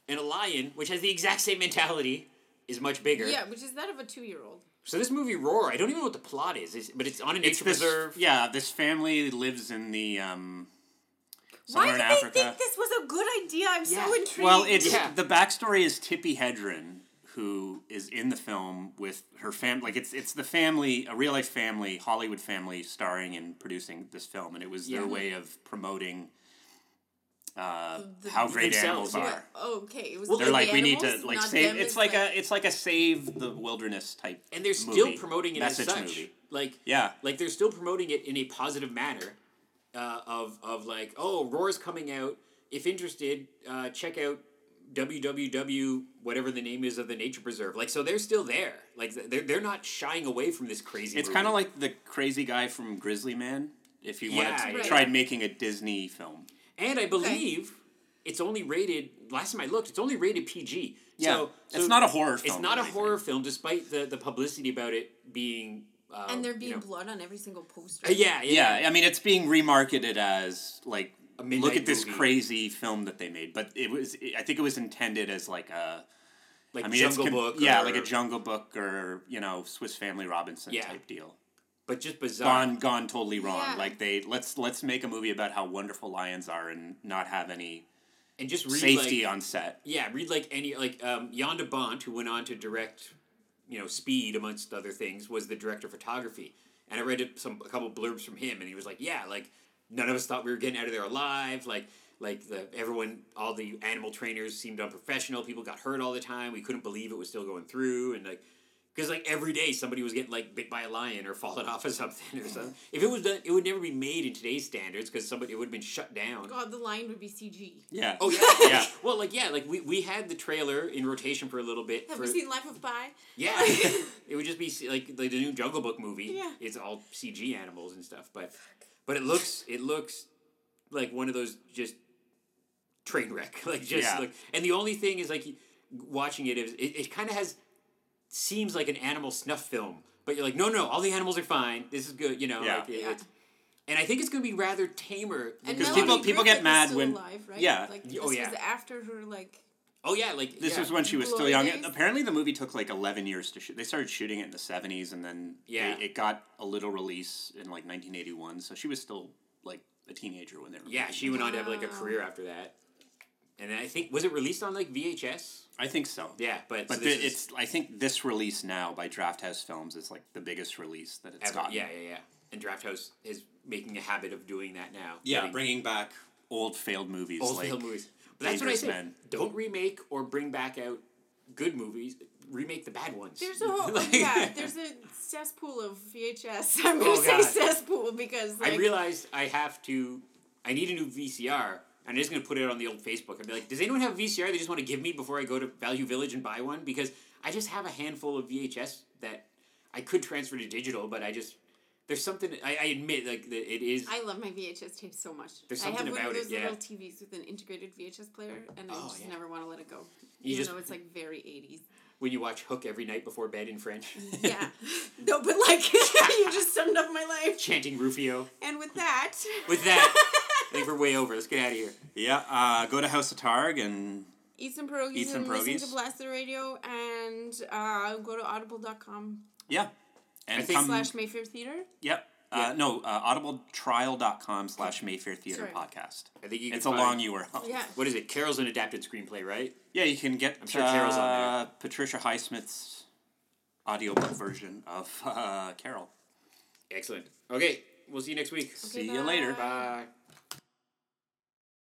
[SPEAKER 3] and a lion, which has the exact same mentality, is much bigger.
[SPEAKER 1] yeah, which is that of a two year old.
[SPEAKER 3] So this movie Roar, I don't even know what the plot is, it's, but it's on a
[SPEAKER 2] It's
[SPEAKER 3] nature
[SPEAKER 2] this,
[SPEAKER 3] preserve.
[SPEAKER 2] yeah, this family lives in the um,
[SPEAKER 1] Why
[SPEAKER 2] somewhere
[SPEAKER 1] did they
[SPEAKER 2] Africa.
[SPEAKER 1] think this was a good idea? I'm
[SPEAKER 3] Yeah.
[SPEAKER 1] so intrigued.
[SPEAKER 2] Well, it's
[SPEAKER 3] Yeah.
[SPEAKER 2] the backstory is Tippi Hedren, who is in the film with her fam. Like it's it's the family, a real life family, Hollywood family, starring and producing this film, and it was their
[SPEAKER 3] Yeah.
[SPEAKER 2] way of promoting uh,
[SPEAKER 1] The-
[SPEAKER 2] how great
[SPEAKER 3] themselves,
[SPEAKER 2] animals
[SPEAKER 3] yeah.
[SPEAKER 2] are.
[SPEAKER 1] Oh, okay. It was
[SPEAKER 3] Well,
[SPEAKER 2] They're
[SPEAKER 1] the
[SPEAKER 2] like we need to like save. It's like, a it's like a save the wilderness type.
[SPEAKER 3] and they're still
[SPEAKER 2] movie,
[SPEAKER 3] promoting it as such.
[SPEAKER 2] movie.
[SPEAKER 3] Like
[SPEAKER 2] Yeah,
[SPEAKER 3] like they're still promoting it in a positive manner uh, of of like oh roar's coming out if interested uh, check out www whatever the name is of the nature preserve like so they're still there like they're, they're not shying away from this crazy
[SPEAKER 2] it's kind of like the crazy guy from Grizzly Man. If you wanted
[SPEAKER 3] Yeah,
[SPEAKER 2] to
[SPEAKER 1] yeah.
[SPEAKER 2] tried making a Disney film.
[SPEAKER 3] and i believe it's only rated last time i looked it's only rated pg
[SPEAKER 2] Yeah,
[SPEAKER 3] so,
[SPEAKER 2] it's not a horror film.
[SPEAKER 3] it's not a horror film despite the, the publicity about it being uh,
[SPEAKER 1] And there being
[SPEAKER 3] you know,
[SPEAKER 1] blood on every single poster.
[SPEAKER 3] uh, yeah, yeah
[SPEAKER 2] Yeah, I mean it's being remarketed as like
[SPEAKER 3] A midnight
[SPEAKER 2] look at this
[SPEAKER 3] movie.
[SPEAKER 2] crazy film that they made, but it was I think it was intended as like a
[SPEAKER 3] like
[SPEAKER 2] I mean
[SPEAKER 3] jungle
[SPEAKER 2] con-
[SPEAKER 3] book
[SPEAKER 2] yeah,
[SPEAKER 3] or-
[SPEAKER 2] like a Jungle Book or you know Swiss Family Robinson
[SPEAKER 3] Yeah.
[SPEAKER 2] type deal.
[SPEAKER 3] but just bizarre
[SPEAKER 2] Gone gone totally wrong.
[SPEAKER 1] Yeah.
[SPEAKER 2] Like they let's let's make a movie about how wonderful lions are and not have any
[SPEAKER 3] and just read
[SPEAKER 2] safety
[SPEAKER 3] like,
[SPEAKER 2] on set.
[SPEAKER 3] Yeah, read like any like um, Jan de Bont, who went on to direct, you know, Speed amongst other things, was the director of photography. And I read some a couple blurbs from him, and he was like, "Yeah, like none of us thought we were getting out of there alive. Like, like the everyone, all the animal trainers seemed unprofessional. People got hurt all the time. We couldn't believe it was still going through, and like." Because like every day somebody was getting like bit by a lion or falling off of something or something. If it was done, it would never be made in today's standards because somebody it would have been shut down.
[SPEAKER 1] God, the line would be CG.
[SPEAKER 2] Yeah.
[SPEAKER 3] Oh yeah,
[SPEAKER 2] Yeah.
[SPEAKER 3] Well, like yeah, like we, we had the trailer in rotation for a little bit.
[SPEAKER 1] Have
[SPEAKER 3] for,
[SPEAKER 1] we seen Life of Pi?
[SPEAKER 3] Yeah, it would just be like like the new Jungle Book movie.
[SPEAKER 1] Yeah.
[SPEAKER 3] it's all CG animals and stuff, but but it looks it looks like one of those just train wreck. Like just
[SPEAKER 2] Yeah.
[SPEAKER 3] like, and the only thing is like watching it is it, it kind of has seems like an animal snuff film, but you're like no no all the animals are fine. This is good. You know.
[SPEAKER 2] Yeah.
[SPEAKER 3] Like,
[SPEAKER 1] Yeah.
[SPEAKER 3] it's- and I think it's going to be rather tamer.
[SPEAKER 1] And
[SPEAKER 2] Because people- people get mad
[SPEAKER 1] was still
[SPEAKER 2] when-
[SPEAKER 1] alive, right?
[SPEAKER 2] yeah.
[SPEAKER 1] Like
[SPEAKER 3] Y-
[SPEAKER 1] this
[SPEAKER 3] oh, yeah.
[SPEAKER 1] was after her like
[SPEAKER 3] oh yeah, like
[SPEAKER 2] This
[SPEAKER 3] yeah.
[SPEAKER 2] was when she was still young.
[SPEAKER 1] days?
[SPEAKER 2] Apparently, the movie took like eleven years to shoot. They started shooting it in the seventies, and then
[SPEAKER 3] Yeah.
[SPEAKER 2] they, it got a little release in like nineteen eighty one. So she was still like a teenager when they were.
[SPEAKER 3] Yeah,
[SPEAKER 2] making
[SPEAKER 3] she went on to have like a career after that. And I think was it released on like VHS?
[SPEAKER 2] I think so.
[SPEAKER 3] Yeah, but
[SPEAKER 2] But
[SPEAKER 3] so
[SPEAKER 2] the,
[SPEAKER 3] is
[SPEAKER 2] it's I think this release now by Drafthouse Films is like the biggest release that it's
[SPEAKER 3] ever,
[SPEAKER 2] gotten.
[SPEAKER 3] yeah, yeah, yeah. And Draft House is making a habit of doing that now.
[SPEAKER 2] Yeah,
[SPEAKER 3] Getting
[SPEAKER 2] bringing back old failed movies.
[SPEAKER 3] old
[SPEAKER 2] like,
[SPEAKER 3] failed movies. But that's what I say.
[SPEAKER 2] Men.
[SPEAKER 3] Don't remake or bring back out good movies. Remake the bad ones.
[SPEAKER 1] there's a whole
[SPEAKER 3] Like-
[SPEAKER 1] yeah, there's a cesspool of VHS. I'm oh, gonna
[SPEAKER 3] Oh,
[SPEAKER 1] say
[SPEAKER 3] God.
[SPEAKER 1] cesspool because like
[SPEAKER 3] I realized I have to. I need a new VCR. I'm just gonna put it on the old Facebook. I'd be like, does anyone have a VCR they just want to give me before I go to Value Village and buy one? Because I just have a handful of VHS that I could transfer to digital, but I just there's something I, I admit like that it is.
[SPEAKER 1] I love my VHS tapes so much.
[SPEAKER 3] There's
[SPEAKER 1] I have
[SPEAKER 3] something
[SPEAKER 1] one
[SPEAKER 3] about
[SPEAKER 1] of
[SPEAKER 3] it,
[SPEAKER 1] those
[SPEAKER 3] yeah.
[SPEAKER 1] little TVs with an integrated VHS player, and I
[SPEAKER 3] Oh,
[SPEAKER 1] just
[SPEAKER 3] yeah.
[SPEAKER 1] never want to let it go.
[SPEAKER 3] You
[SPEAKER 1] even
[SPEAKER 3] just-
[SPEAKER 1] though it's like very eighties.
[SPEAKER 3] when you watch Hook every night before bed in French,
[SPEAKER 1] Yeah, no, but like you just summed up my life.
[SPEAKER 3] chanting Rufio.
[SPEAKER 1] And with that,
[SPEAKER 3] With that, think we're way over. Let's get out of here.
[SPEAKER 2] Yeah, uh, go to House of Targ and
[SPEAKER 1] eat some pierogies
[SPEAKER 2] Eat some
[SPEAKER 1] and listen to Blasted Radio, and uh, go to audible.com
[SPEAKER 2] yeah, and
[SPEAKER 3] I think-
[SPEAKER 2] come.
[SPEAKER 1] slash Mayfair Theater.
[SPEAKER 2] Yep. Uh, no, uh, audibletrial.com slash Mayfair Theater
[SPEAKER 1] Sorry.
[SPEAKER 2] Podcast.
[SPEAKER 3] I think you can
[SPEAKER 2] It's a long URL.
[SPEAKER 1] Yeah.
[SPEAKER 3] What is it? Carol's an adapted screenplay, right?
[SPEAKER 2] Yeah, you can get
[SPEAKER 3] I'm sure Carol's on
[SPEAKER 2] uh, Patricia Highsmith's audiobook version of uh, Carol.
[SPEAKER 3] Excellent. Okay, we'll see you next week.
[SPEAKER 1] Okay,
[SPEAKER 2] See you later.
[SPEAKER 1] bye.
[SPEAKER 3] Bye.